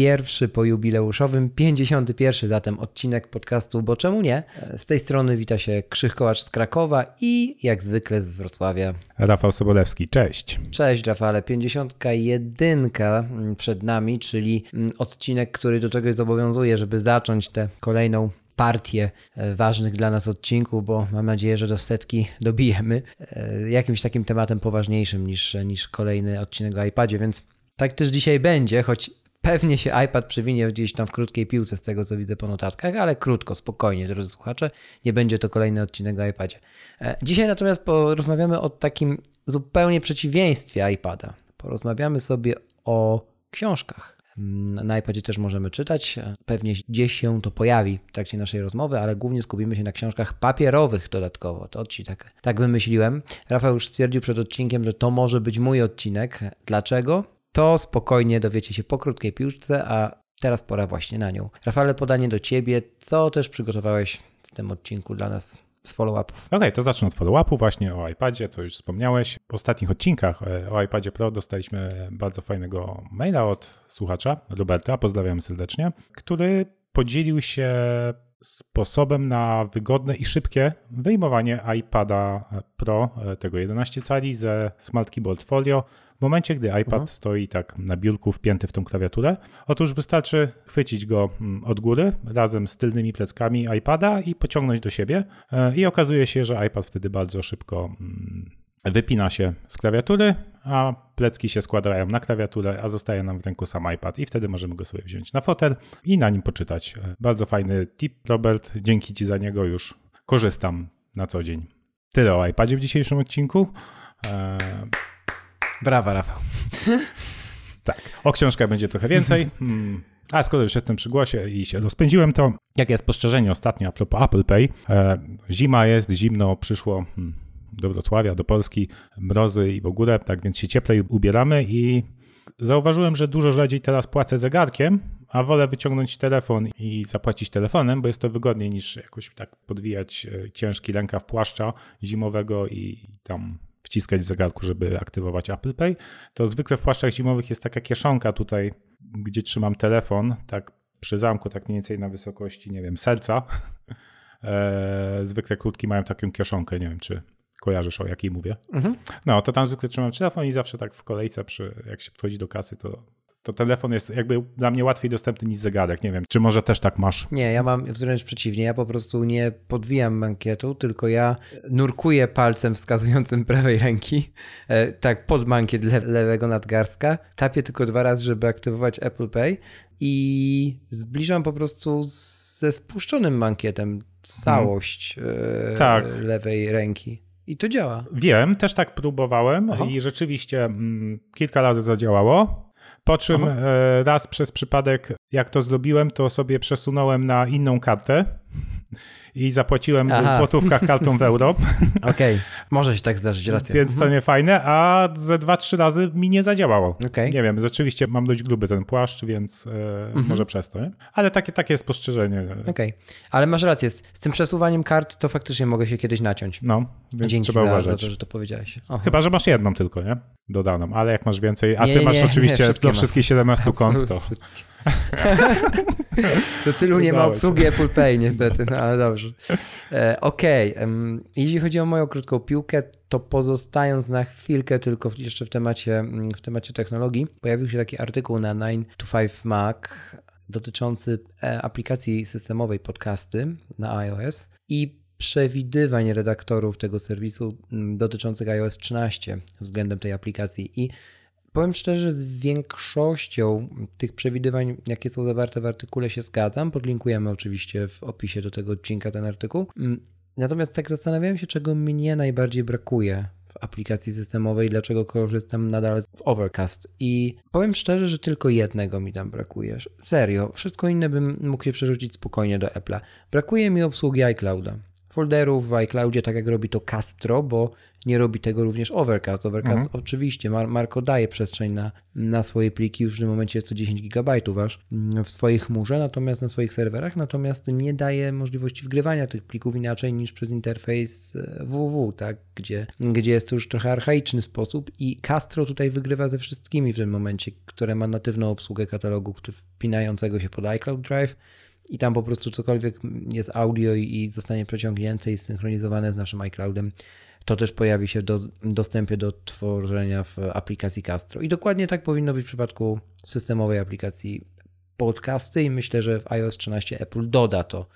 Pierwszy po jubileuszowym, 51 zatem odcinek podcastu Bo czemu nie? Z tej strony wita się Krzych Kołacz z Krakowa i jak zwykle z Wrocławia. Rafał Sobolewski, cześć. Cześć Rafale, 51 przed nami, czyli mm, odcinek, który do czegoś zobowiązuje, żeby zacząć tę kolejną partię e, ważnych dla nas odcinków, bo mam nadzieję, że do setki dobijemy e, jakimś takim tematem poważniejszym niż, niż kolejny odcinek o iPadzie, więc tak też dzisiaj będzie, choć pewnie się iPad przewinie gdzieś tam w krótkiej piłce z tego, co widzę po notatkach, ale krótko, spokojnie, drodzy słuchacze, nie będzie to kolejny odcinek o iPadzie. E, Dzisiaj natomiast porozmawiamy o takim zupełnie przeciwieństwie iPada. Porozmawiamy sobie o książkach. Mm, Na iPadzie też możemy czytać. Pewnie gdzieś się to pojawi w trakcie naszej rozmowy, ale głównie skupimy się na książkach papierowych dodatkowo. To ci tak, tak wymyśliłem. Rafał już stwierdził przed odcinkiem, że to może być mój odcinek. Dlaczego? To spokojnie dowiecie się po krótkiej piłce, a teraz pora właśnie na nią. Rafale, podanie do ciebie. Co też przygotowałeś w tym odcinku dla nas z follow-upów? Okej, to zacznę od follow-upu właśnie o iPadzie, co już wspomniałeś. W ostatnich odcinkach e, o iPadzie Pro dostaliśmy bardzo fajnego maila od słuchacza, Roberta, pozdrawiam serdecznie, który podzielił się sposobem na wygodne i szybkie wyjmowanie iPada Pro, e, tego 11 cali ze Smart Keyboard Folio w momencie, gdy iPad Mhm. stoi tak na biurku wpięty w tą klawiaturę. Otóż wystarczy chwycić go mm, od góry razem z tylnymi pleckami iPada i pociągnąć do siebie E, i okazuje się, że iPad wtedy bardzo szybko mm, wypina się z klawiatury, a plecki się składają na klawiaturę, a zostaje nam w ręku sam iPad i wtedy możemy go sobie wziąć na fotel i na nim poczytać. Bardzo fajny tip, Robert, dzięki Ci za niego już korzystam na co dzień. Tyle o iPadzie w dzisiejszym odcinku. E, Brawa, Rafał. tak, o książkach będzie trochę więcej. Hmm. A skoro już jestem przy głosie i się rozpędziłem, to jakie jest spostrzeżenie ostatnie a propos Apple Pay? E, zima jest, zimno przyszło hmm, do Wrocławia, do Polski, mrozy i w ogóle, tak więc się cieplej ubieramy i zauważyłem, że dużo rzadziej teraz płacę zegarkiem, a wolę wyciągnąć telefon i zapłacić telefonem, bo jest to wygodniej niż jakoś tak podwijać e, ciężki rękaw płaszcza zimowego i tam wciskać w zegarku, żeby aktywować Apple Pay. To zwykle w płaszczach zimowych jest taka kieszonka tutaj, gdzie trzymam telefon, tak przy zamku, tak mniej więcej na wysokości, nie wiem, serca. E, zwykle krótki mają taką kieszonkę, nie wiem, czy kojarzysz o jakiej mówię. Mhm. No, to tam zwykle trzymam telefon i zawsze tak w kolejce, przy, jak się podchodzi do kasy, to, to telefon jest jakby dla mnie łatwiej dostępny niż zegarek. Nie wiem, czy może też tak masz? Nie, ja mam wręcz przeciwnie. Ja po prostu nie podwijam mankietu, tylko ja nurkuję palcem wskazującym prawej ręki, e, tak pod mankiet le lewego nadgarstka. Tapię tylko dwa razy, żeby aktywować Apple Pay i zbliżam po prostu ze spuszczonym mankietem całość e, Tak. lewej ręki. I to działa. Wiem, też tak próbowałem Aha. i rzeczywiście mm, kilka razy zadziałało. Po czym Aha. e, raz przez przypadek, jak to zrobiłem, to sobie przesunąłem na inną kartę i zapłaciłem Aha. w złotówkach kartą w euro, Okej, może się tak zdarzyć, racja. więc to nie fajne, a ze dwa, trzy razy mi nie zadziałało. Okej. Nie wiem, rzeczywiście mam dość gruby ten płaszcz, więc e, może przez to, nie? Ale takie, takie spostrzeżenie. Okej, ale masz rację, z, z tym przesuwaniem kart to faktycznie mogę się kiedyś naciąć. No, więc Dzięki trzeba za, za uważać. to, że to powiedziałeś. Aha. Chyba, że masz jedną tylko, nie? Dodaną, ale jak masz więcej, a Nie, ty nie, masz nie, oczywiście wszystkie do wszystkich 17 kont, to wszystkie. Do tylu nie ma obsługi Apple Pay niestety, no ale dobrze. E, Okej, em, jeśli chodzi o moją krótką piłkę, to pozostając na chwilkę tylko jeszcze w temacie, mm, w temacie technologii, pojawił się taki artykuł na 9 to 5 Mac dotyczący e, aplikacji systemowej podcasty na iOS i przewidywań redaktorów tego serwisu mm, dotyczących iOS 13 względem tej aplikacji i Powiem szczerze, z większością tych przewidywań, jakie są zawarte w artykule, się zgadzam. Podlinkujemy oczywiście w opisie do tego odcinka ten artykuł. Mm, Natomiast tak zastanawiałem się, czego mnie najbardziej brakuje w aplikacji systemowej, dlaczego korzystam nadal z Overcast. I powiem szczerze, że tylko jednego mi tam brakuje. Serio, wszystko inne bym mógł je przerzucić spokojnie do Apple'a. Brakuje mi obsługi iClouda folderów w iCloudzie, tak jak robi to Castro, bo nie robi tego również Overcast. Overcast mhm. oczywiście, Mar Marko daje przestrzeń na, na swoje pliki, już w tym momencie jest to 10 GB aż mm, w swojej chmurze, natomiast na swoich serwerach, natomiast nie daje możliwości wgrywania tych plików inaczej niż przez interfejs www, tak, gdzie, gdzie jest to już trochę archaiczny sposób i Castro tutaj wygrywa ze wszystkimi w tym momencie, które ma natywną obsługę katalogu wpinającego się pod iCloud Drive, i tam po prostu cokolwiek jest audio i zostanie przeciągnięte i synchronizowane z naszym iCloudem, to też pojawi się do dostępie do tworzenia w aplikacji Castro. I dokładnie tak powinno być w przypadku systemowej aplikacji podcasty i myślę, że w iOS 13 Apple doda to,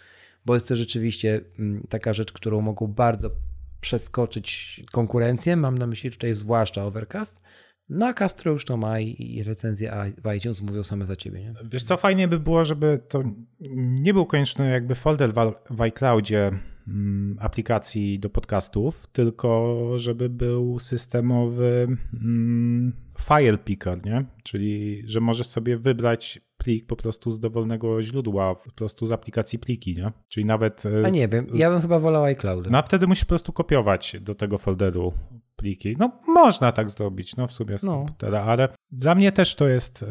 bo jest to rzeczywiście mm, taka rzecz, którą mogą bardzo przeskoczyć konkurencję. Mam na myśli tutaj zwłaszcza Overcast, no a Castro już to ma i recenzje w iTunes mówią same za ciebie. Nie? Wiesz co, fajnie by było, żeby to nie był konieczny jakby folder w iCloudzie mm, aplikacji do podcastów, tylko żeby był systemowy mm, file picker, nie? Czyli, że możesz sobie wybrać plik po prostu z dowolnego źródła, po prostu z aplikacji pliki, nie? Czyli nawet... E, a nie wiem, ja bym chyba wolał iCloud. No a wtedy musisz po prostu kopiować do tego folderu pliki. No można tak zrobić, no w sumie z no. komputera, ale dla mnie też to jest y,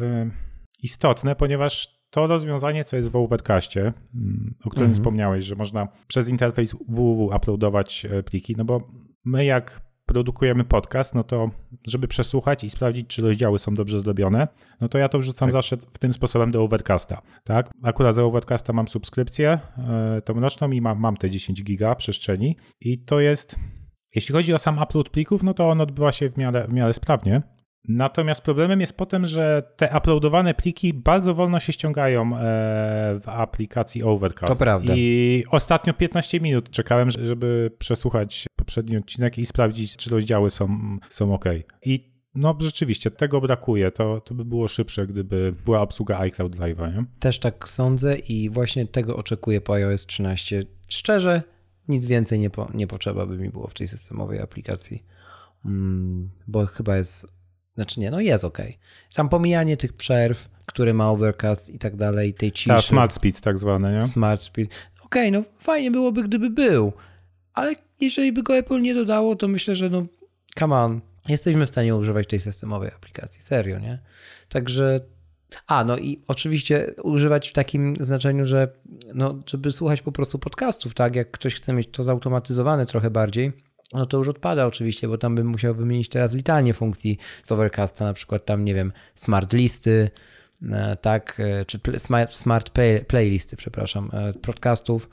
istotne, ponieważ to rozwiązanie, co jest w Overcastie, mm, o którym mhm. wspomniałeś, że można przez interfejs www uploadować e, pliki, no bo my jak produkujemy podcast, no to żeby przesłuchać i sprawdzić, czy rozdziały są dobrze zrobione, no to ja to wrzucam tak. zawsze w tym sposobem do Overcasta, tak? Akurat za Overcasta mam subskrypcję yy, tą roczną i mam, mam te 10 giga przestrzeni i to jest jeśli chodzi o sam upload plików, no to on odbywa się w miarę, w miarę sprawnie. Natomiast problemem jest potem, że te uploadowane pliki bardzo wolno się ściągają e, w aplikacji Overcast. To prawda. I ostatnio 15 minut czekałem, żeby przesłuchać poprzedni odcinek i sprawdzić, czy rozdziały są, są ok. I no rzeczywiście, tego brakuje. To, to by było szybsze, gdyby była obsługa iCloud Live'a, nie? Też tak sądzę i właśnie tego oczekuję po iOS 13. Szczerze, nic więcej nie, po, nie potrzeba by mi było w tej systemowej aplikacji, mm, bo chyba jest, znaczy nie, no jest ok. Tam pomijanie tych przerw, które ma Overcast i tak dalej, tej ciszy. Ta smart speed tak zwane, nie? Smart speed. Ok, no fajnie byłoby, gdyby był, ale jeżeli by go Apple nie dodało, to myślę, że no come on, jesteśmy w stanie używać tej systemowej aplikacji, serio, nie? Także a, no i oczywiście używać w takim znaczeniu, że no, żeby słuchać po prostu podcastów, tak? Jak ktoś chce mieć to zautomatyzowane trochę bardziej, no to już odpada oczywiście, bo tam bym musiał wymienić teraz litanie funkcji z Overcasta, na przykład tam, nie wiem, smart listy, e, tak, e, czy smart, smart play, playlisty, przepraszam, e, podcastów,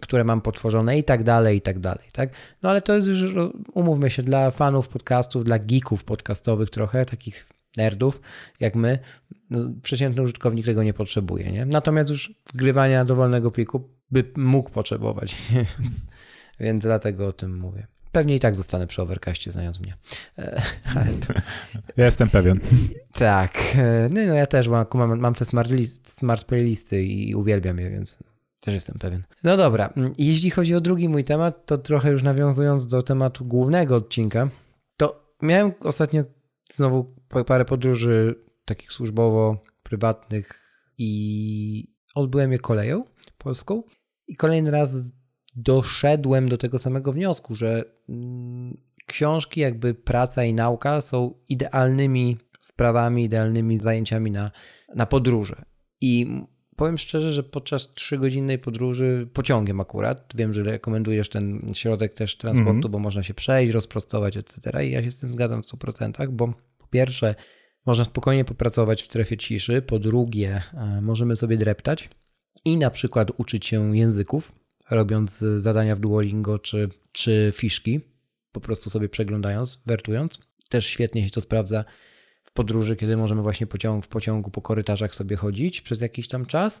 które mam potworzone i tak dalej, i tak dalej, tak? No ale to jest już, umówmy się, dla fanów podcastów, dla geeków podcastowych trochę, takich nerdów, jak my, no, przeciętny użytkownik tego nie potrzebuje. Nie? Natomiast już wgrywania dowolnego pliku by mógł potrzebować, więc, więc dlatego o tym mówię. Pewnie i tak zostanę przy Overcastie, znając mnie. E, to... Ja jestem pewien. Tak. E, no, no ja też mam, mam, mam te smart, list, smart playlisty i uwielbiam je, więc też jestem pewien. No dobra, jeśli chodzi o drugi mój temat, to trochę już nawiązując do tematu głównego odcinka, to miałem ostatnio znowu parę podróży takich służbowo, prywatnych i odbyłem je koleją polską. I kolejny raz doszedłem do tego samego wniosku, że mm, książki, jakby praca i nauka są idealnymi sprawami, idealnymi zajęciami na, na podróże. I powiem szczerze, że podczas trzygodzinnej podróży pociągiem akurat, wiem, że rekomendujesz ten środek też transportu, mm -hmm. bo można się przejść, rozprostować, etc. I ja się z tym zgadzam w 100%, bo po pierwsze można spokojnie popracować w strefie ciszy, po drugie e, możemy sobie dreptać i na przykład uczyć się języków, robiąc zadania w Duolingo czy, czy fiszki, po prostu sobie przeglądając, wertując. Też świetnie się to sprawdza podróży, kiedy możemy właśnie pociąg, w pociągu po korytarzach sobie chodzić przez jakiś tam czas.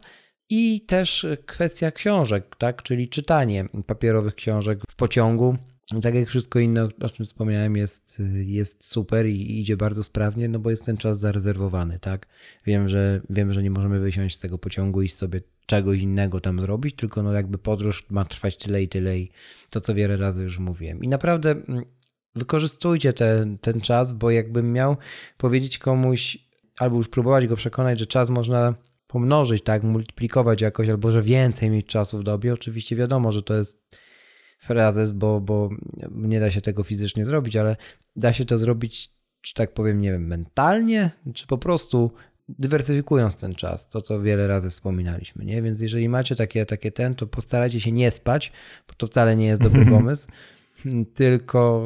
I też kwestia książek, tak? czyli czytanie papierowych książek w pociągu. Tak jak wszystko inne, o czym wspomniałem, jest, jest super i idzie bardzo sprawnie, no bo jest ten czas zarezerwowany, tak? Wiem, że wiem, że nie możemy wysiąść z tego pociągu i sobie czegoś innego tam zrobić, tylko no jakby podróż ma trwać tyle i tyle i to, co wiele razy już mówiłem. I naprawdę mm, wykorzystujcie ten, ten czas, bo jakbym miał powiedzieć komuś, albo już próbować go przekonać, że czas można pomnożyć, tak, multiplikować jakoś, albo że więcej mieć czasu w dobie. Oczywiście wiadomo, że to jest frazes, bo, bo nie da się tego fizycznie zrobić, ale da się to zrobić, czy tak powiem, nie wiem, mentalnie, czy po prostu dywersyfikując ten czas, to co wiele razy wspominaliśmy, nie? Więc jeżeli macie takie, takie ten, to postarajcie się nie spać, bo to wcale nie jest dobry pomysł, tylko,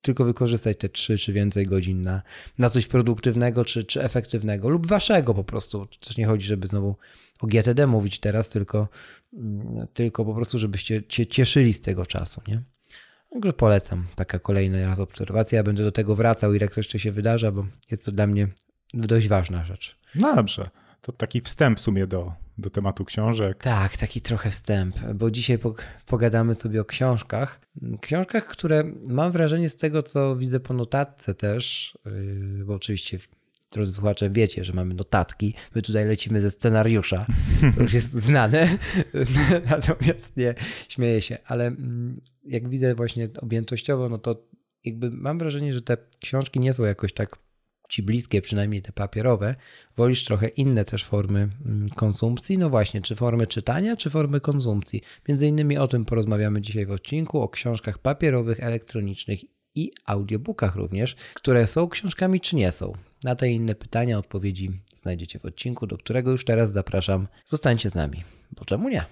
tylko wykorzystać te trzy czy więcej godzin na, na coś produktywnego czy, czy efektywnego lub waszego po prostu. Też nie chodzi, żeby znowu o GTD mówić teraz, tylko, tylko po prostu, żebyście się cieszyli z tego czasu, nie? Także polecam. Taka kolejna raz obserwacja. Ja będę do tego wracał, ile jeszcze się wydarza, bo jest to dla mnie dość ważna rzecz. No dobrze. To taki wstęp w sumie do, do tematu książek. Tak, taki trochę wstęp, bo dzisiaj pogadamy sobie o książkach. Książkach, które mam wrażenie z tego, co widzę po notatce też, yy, bo oczywiście drodzy słuchacze, wiecie, że mamy notatki. My tutaj lecimy ze scenariusza. To już jest znane. Natomiast nie, śmieję się. Ale mm, jak widzę właśnie objętościowo, no to jakby mam wrażenie, że te książki nie są jakoś tak ci bliskie, przynajmniej te papierowe, wolisz trochę inne też formy mm, konsumpcji. No właśnie, czy formy czytania, czy formy konsumpcji. Między innymi o tym porozmawiamy dzisiaj w odcinku, o książkach papierowych, elektronicznych i audiobookach również, które są książkami czy nie są. Na te inne pytania odpowiedzi znajdziecie w odcinku, do którego już teraz zapraszam. Zostańcie z nami, bo czemu nie?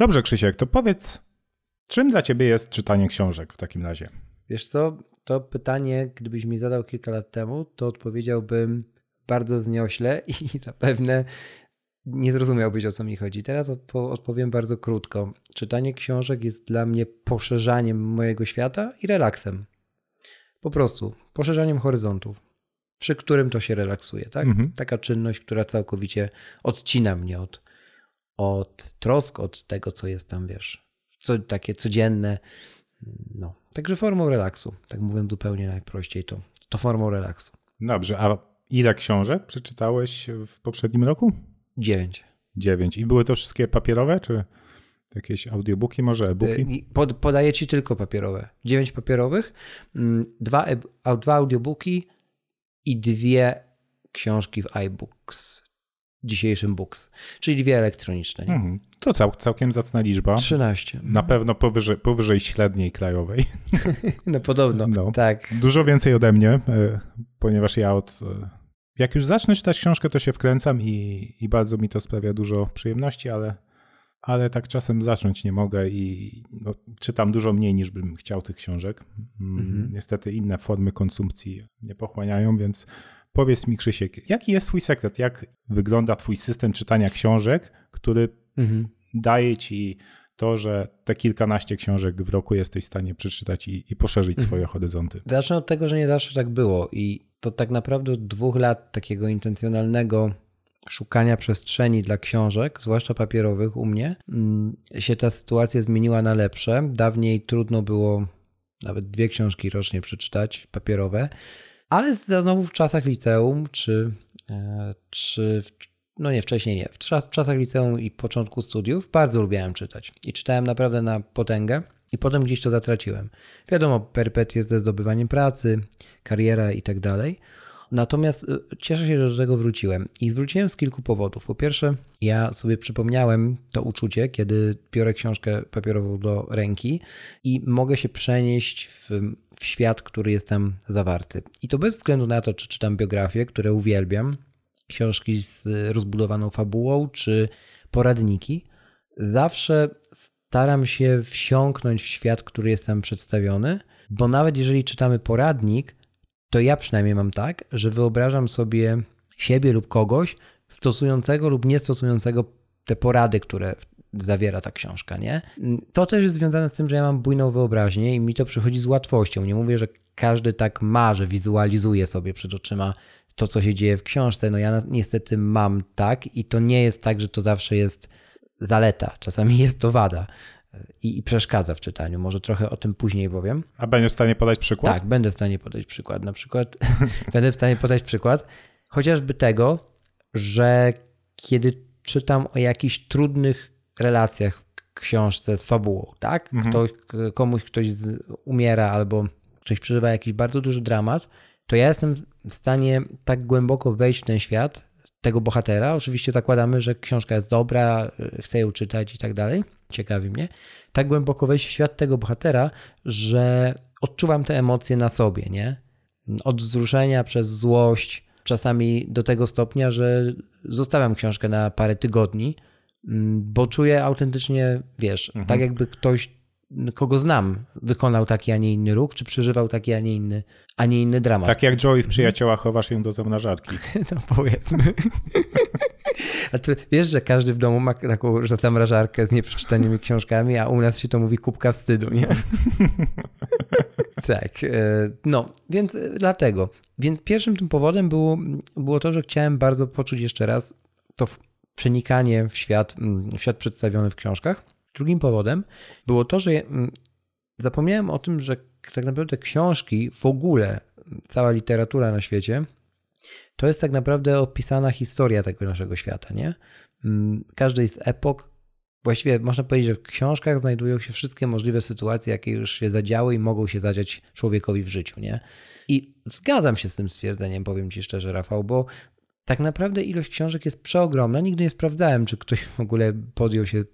Dobrze, Krzysiek, to powiedz, czym dla ciebie jest czytanie książek w takim razie? Wiesz co, to pytanie, gdybyś mi zadał kilka lat temu, to odpowiedziałbym bardzo wzniośle i zapewne nie zrozumiałbyś o co mi chodzi. Teraz odpowiem bardzo krótko. Czytanie książek jest dla mnie poszerzaniem mojego świata i relaksem. Po prostu poszerzaniem horyzontów, przy którym to się relaksuje. Tak? Mhm. Taka czynność, która całkowicie odcina mnie od, od trosk, od tego, co jest tam, wiesz, co, takie codzienne. No, także formą relaksu, tak mówiąc zupełnie najprościej, to, to formą relaksu. Dobrze, a ile książek przeczytałeś w poprzednim roku? Dziewięć. Dziewięć. I były to wszystkie papierowe, czy jakieś audiobooki, może e-booki? Y, pod, podaję ci tylko papierowe. Dziewięć papierowych, mm, dwa, e dwa audiobooki i dwie książki w iBooks, dzisiejszym Books, czyli dwie elektroniczne. Mhm. To cał, całkiem zacna liczba. 13. Na pewno powyżej, powyżej średniej krajowej. No podobno, no. tak. Dużo więcej ode mnie, e, ponieważ ja od e, jak już zacznę czytać książkę, to się wkręcam i, i bardzo mi to sprawia dużo przyjemności, ale, ale tak czasem zacząć nie mogę i no, czytam dużo mniej niż bym chciał tych książek. Mm, mhm. Niestety inne formy konsumpcji nie pochłaniają, więc powiedz mi Krzysiek, jaki jest twój sekret? Jak wygląda twój system czytania książek, który mhm. daje ci to, że te kilkanaście książek w roku jesteś w stanie przeczytać i, i poszerzyć mhm. swoje horyzonty? Zacznę od tego, że nie zawsze tak było i to tak naprawdę od dwóch lat takiego intencjonalnego szukania przestrzeni dla książek, zwłaszcza papierowych u mnie, mm, się ta sytuacja zmieniła na lepsze. Dawniej trudno było nawet dwie książki rocznie przeczytać, papierowe, ale znowu w czasach liceum, czy, e, czy no nie, wcześniej nie, w czasach liceum i początku studiów bardzo lubiałem czytać. I czytałem naprawdę na potęgę. I potem gdzieś to zatraciłem. Wiadomo, perpetie ze zdobywaniem pracy, kariera i tak dalej. Natomiast y, cieszę się, że do tego wróciłem. I zwróciłem z kilku powodów. Po pierwsze, ja sobie przypomniałem to uczucie, kiedy biorę książkę papierową do ręki i mogę się przenieść w, w świat, który jest tam zawarty. I to bez względu na to, czy czytam biografię, które uwielbiam, książki z rozbudowaną fabułą, czy poradniki. Zawsze staram się wsiąknąć w świat, który jest tam przedstawiony, bo nawet jeżeli czytamy poradnik, to ja przynajmniej mam tak, że wyobrażam sobie siebie lub kogoś stosującego lub niestosującego te porady, które zawiera ta książka, nie? To też jest związane z tym, że ja mam bujną wyobraźnię i mi to przychodzi z łatwością. Nie mówię, że każdy tak ma, że wizualizuje sobie przed oczyma to, co się dzieje w książce. No ja niestety mam tak i to nie jest tak, że to zawsze jest zaleta, czasami jest to wada i, i, przeszkadza w czytaniu. Może trochę o tym później powiem. A będziesz w stanie podać przykład? Tak, będę w stanie podać przykład. Na przykład będę w stanie podać przykład chociażby tego, że kiedy czytam o jakichś trudnych relacjach w książce z fabułą, tak? Mhm. Ktoś, komuś ktoś z, umiera albo ktoś przeżywa jakiś bardzo duży dramat, to ja jestem w stanie tak głęboko wejść w ten świat tego bohatera. Oczywiście zakładamy, że książka jest dobra, chcę ją czytać i tak dalej. Ciekawi mnie. Tak głęboko wejść w świat tego bohatera, że odczuwam te emocje na sobie, nie? Od wzruszenia przez złość, czasami do tego stopnia, że zostawiam książkę na parę tygodni, bo czuję autentycznie, wiesz, Mhm. tak jakby ktoś, kogo znam, wykonał taki, a nie inny ruch, czy przeżywał taki, a nie inny, a nie inny dramat. Tak jak Joey w Przyjaciołach chowasz ją do zamrażarki. No powiedzmy. A ty wiesz, że każdy w domu ma taką zamrażarkę z nieprzeczytanymi książkami, a u nas się to mówi kubka wstydu, nie? tak. e, No, więc e, dlatego. Więc pierwszym tym powodem było, było to, że chciałem bardzo poczuć jeszcze raz to przenikanie w świat, mm, w świat przedstawiony w książkach. Drugim powodem było to, że mm, zapomniałem o tym, że tak naprawdę książki, w ogóle cała literatura na świecie, to jest tak naprawdę opisana historia tego naszego świata, nie? Mm, Każdej z epok, właściwie można powiedzieć, że w książkach znajdują się wszystkie możliwe sytuacje, jakie już się zadziały i mogą się zadziać człowiekowi w życiu, nie? I zgadzam się z tym stwierdzeniem, powiem Ci szczerze, Rafał, bo tak naprawdę ilość książek jest przeogromna. Nigdy nie sprawdzałem, czy ktoś w ogóle podjął się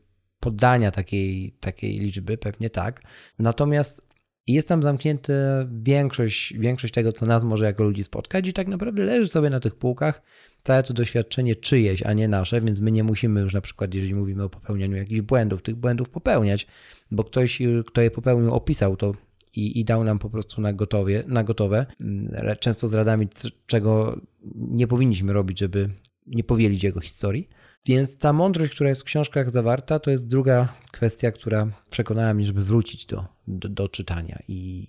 poddania takiej, takiej liczby, pewnie tak. Natomiast jest tam zamknięte większość, większość tego, co nas może jako ludzi spotkać i tak naprawdę leży sobie na tych półkach całe to doświadczenie czyjeś, a nie nasze, więc my nie musimy już na przykład, jeżeli mówimy o popełnianiu jakichś błędów, tych błędów popełniać, bo ktoś, kto je popełnił, opisał to i, i dał nam po prostu na, gotowie, na gotowe, mm, często z radami, czego nie powinniśmy robić, żeby nie powielić jego historii. Więc ta mądrość, która jest w książkach zawarta, to jest druga kwestia, która przekonała mnie, żeby wrócić do, do, do czytania i,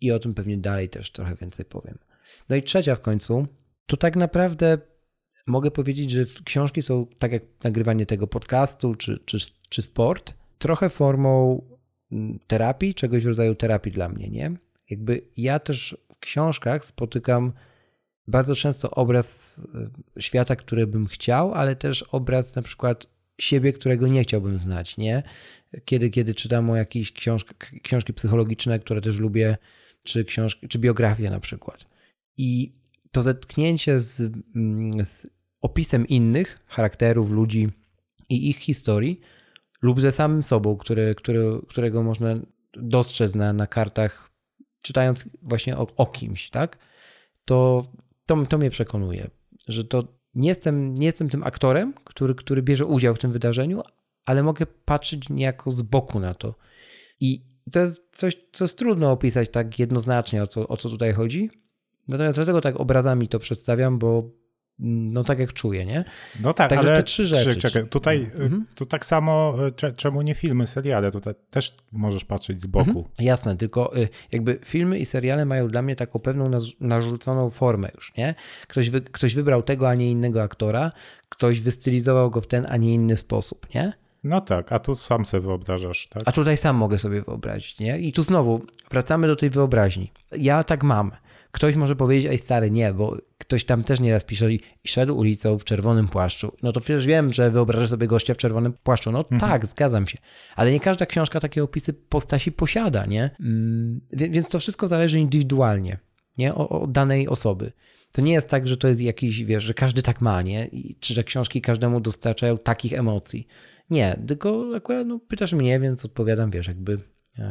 i o tym pewnie dalej też trochę więcej powiem. No i trzecia w końcu, to tak naprawdę mogę powiedzieć, że książki są tak jak nagrywanie tego podcastu czy, czy, czy sport, trochę formą terapii, czegoś w rodzaju terapii dla mnie, nie? Jakby ja też w książkach spotykam bardzo często obraz y, świata, który bym chciał, ale też obraz na przykład siebie, którego nie chciałbym znać, nie? Kiedy, kiedy czytam o książki psychologiczne, które też lubię, czy książki, czy biografie na przykład. I to zetknięcie z, mm, z opisem innych charakterów, ludzi i ich historii, lub ze samym sobą, który, który, którego można dostrzec na, na kartach, czytając właśnie o, o kimś, tak? To, to, to mnie przekonuje, że to nie jestem, nie jestem tym aktorem, który, który bierze udział w tym wydarzeniu, ale mogę patrzeć niejako z boku na to. I to jest coś, co jest trudno opisać tak jednoznacznie, o co, o co tutaj chodzi. Natomiast dlatego tak obrazami to przedstawiam, bo no tak jak czuję, nie? No tak, Także ale te trzy rzeczy. Czekaj, tutaj y, Mhm. to tak samo, y, cze- czemu nie filmy, seriale, tutaj też możesz patrzeć z boku. Mhm. Jasne, tylko y, jakby filmy i seriale mają dla mnie taką pewną narzuconą formę już, nie? Ktoś, wy- ktoś wybrał tego, a nie innego aktora, ktoś wystylizował go w ten, a nie inny sposób, nie? No tak, a tu sam sobie wyobrażasz, tak? A tutaj sam mogę sobie wyobrazić, nie? I tu znowu wracamy do tej wyobraźni. Ja tak mam. Ktoś może powiedzieć, ej stary, nie, bo ktoś tam też nieraz pisze i szedł ulicą w czerwonym płaszczu. No to przecież wiem, że wyobrażasz sobie gościa w czerwonym płaszczu. No tak, zgadzam się. Ale nie każda książka takie opisy postaci posiada, nie? Mm, więc to wszystko zależy indywidualnie, nie? O, od danej osoby. To nie jest tak, że to jest jakiś, wiesz, że każdy tak ma, nie? I, czy że książki każdemu dostarczają takich emocji. Nie, tylko akurat no, pytasz mnie, więc odpowiadam, wiesz, jakby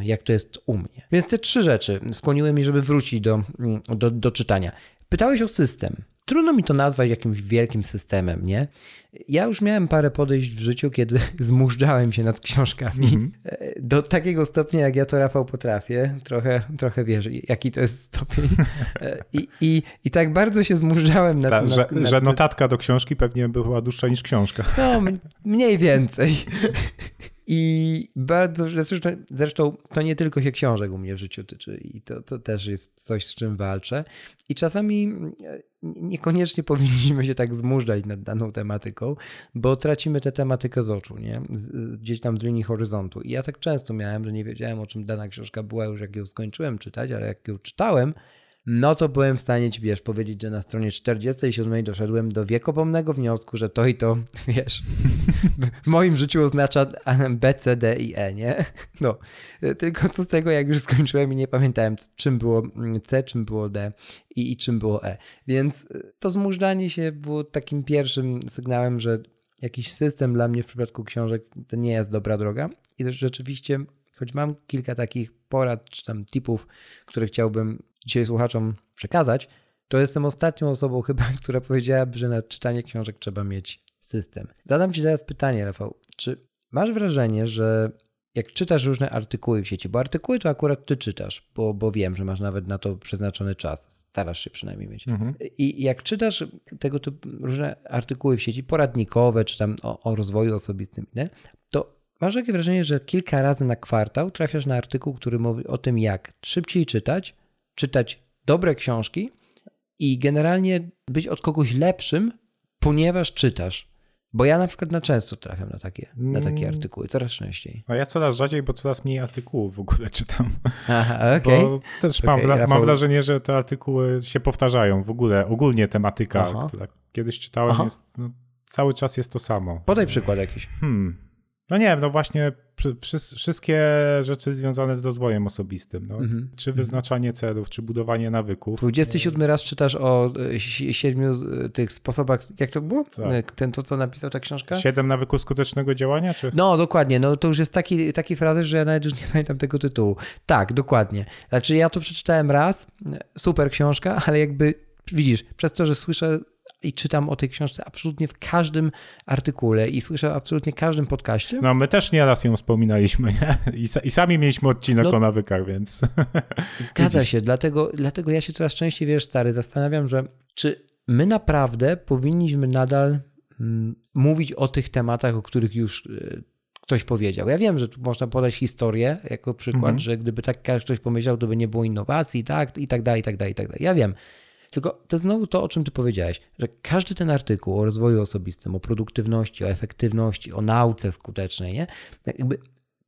jak to jest u mnie. Więc te trzy rzeczy skłoniły mnie, żeby wrócić do, do, do czytania. Pytałeś o system. Trudno mi to nazwać jakimś wielkim systemem, nie? Ja już miałem parę podejść w życiu, kiedy zmużdżałem się nad książkami. E, Do takiego stopnia, jak ja to Rafał potrafię. Trochę, trochę wiesz, jaki to jest stopień. E, I, i, i tak bardzo się zmużdżałem nad, Ta, nad, że, nad, że notatka do książki pewnie była dłuższa niż książka. no, mniej więcej. I bardzo, zresztą, zresztą to nie tylko się książek u mnie w życiu tyczy i to, to też jest coś, z czym walczę. I czasami e, niekoniecznie powinniśmy się tak zmużdżać nad daną tematyką, bo tracimy tę tematykę z oczu, nie? Gdzieś tam z linii horyzontu. I ja tak często miałem, że nie wiedziałem, o czym dana książka była już jak ją skończyłem czytać, ale jak ją czytałem, no to byłem w stanie ci, wiesz, powiedzieć, że na stronie 47 doszedłem do wiekopomnego wniosku, że to i to, wiesz, w moim życiu oznacza B, C, D i E, nie? No, tylko co z tego, jak już skończyłem i nie pamiętałem, czym było C, czym było D i, i czym było E. Więc to zmużdżanie się było takim pierwszym sygnałem, że jakiś system dla mnie w przypadku książek to nie jest dobra droga. I też rzeczywiście, choć mam kilka takich porad czy tam tipów, które chciałbym dzisiaj słuchaczom przekazać, to jestem ostatnią osobą chyba, która powiedziałaby, że na czytanie książek trzeba mieć system. Zadam Ci teraz pytanie, Rafał. Czy masz wrażenie, że jak czytasz różne artykuły w sieci, bo artykuły to akurat ty czytasz, bo, bo wiem, że masz nawet na to przeznaczony czas, starasz się przynajmniej mieć. Mhm. I jak czytasz tego typu różne artykuły w sieci, poradnikowe, czy tam o, o rozwoju osobistym, nie? to masz takie wrażenie, że kilka razy na kwartał trafiasz na artykuł, który mówi o tym, jak szybciej czytać, czytać dobre książki i generalnie być od kogoś lepszym, ponieważ czytasz. Bo ja na przykład na często trafiam na takie, na takie mm. artykuły, coraz częściej. A ja coraz rzadziej, bo coraz mniej artykułów w ogóle czytam. Aha, okay. Bo też okay, mam, mam, wrażenie, że te artykuły się powtarzają w ogóle, ogólnie tematyka, Aha. która kiedyś czytałem, jest, no, cały czas jest to samo. Podaj przykład jakiś. Hmm. No nie wiem, no właśnie wszystkie rzeczy związane z rozwojem osobistym, no. Mhm. czy wyznaczanie celów, czy budowanie nawyków. 27 raz czytasz o e, siedmiu e, tych sposobach, jak to było? Tak. E, ten to, co napisał ta książka? Siedem nawyków skutecznego działania? Czy? No dokładnie, no to już jest taki, taki frazy, że ja nawet już nie pamiętam tego tytułu. Tak, dokładnie. Znaczy ja to przeczytałem raz, super książka, ale jakby widzisz, przez to, że słyszę i czytam o tej książce absolutnie w każdym artykule i słyszę absolutnie każdym podcaście. No my też nieraz ją wspominaliśmy nie? I, I, sami mieliśmy odcinek no, o nawykach, więc... Zgadza się, dlatego, dlatego ja się coraz częściej, wiesz, stary, zastanawiam, że czy my naprawdę powinniśmy nadal mm, mówić o tych tematach, o których już y, ktoś powiedział. Ja wiem, że tu można podać historię jako przykład, mhm. że gdyby tak ktoś pomyślał, to by nie było innowacji, tak, i tak dalej, i tak dalej, i tak dalej. Ja wiem. Tylko to znowu to, o czym ty powiedziałeś, że każdy ten artykuł o rozwoju osobistym, o produktywności, o efektywności, o nauce skutecznej, nie? Jakby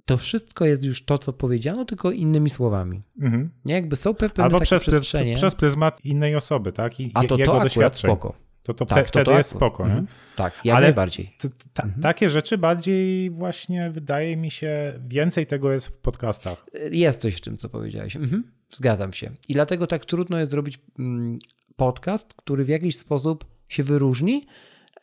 to wszystko jest już to, co powiedziano, tylko innymi słowami. Mhm. Nie, jakby są pewne Albo przez, przestrzenie. przez pryzmat innej osoby, tak? I A to, jego to akurat spoko. To, to tak, wtedy to, to jest spoko. Mhm. Tak, jak Ale najbardziej. T, t, mhm. Takie rzeczy bardziej właśnie wydaje mi się, więcej tego jest w podcastach. Jest coś w tym, co powiedziałeś. Mhm. Zgadzam się. I dlatego tak trudno jest zrobić mm, podcast, który w jakiś sposób się wyróżni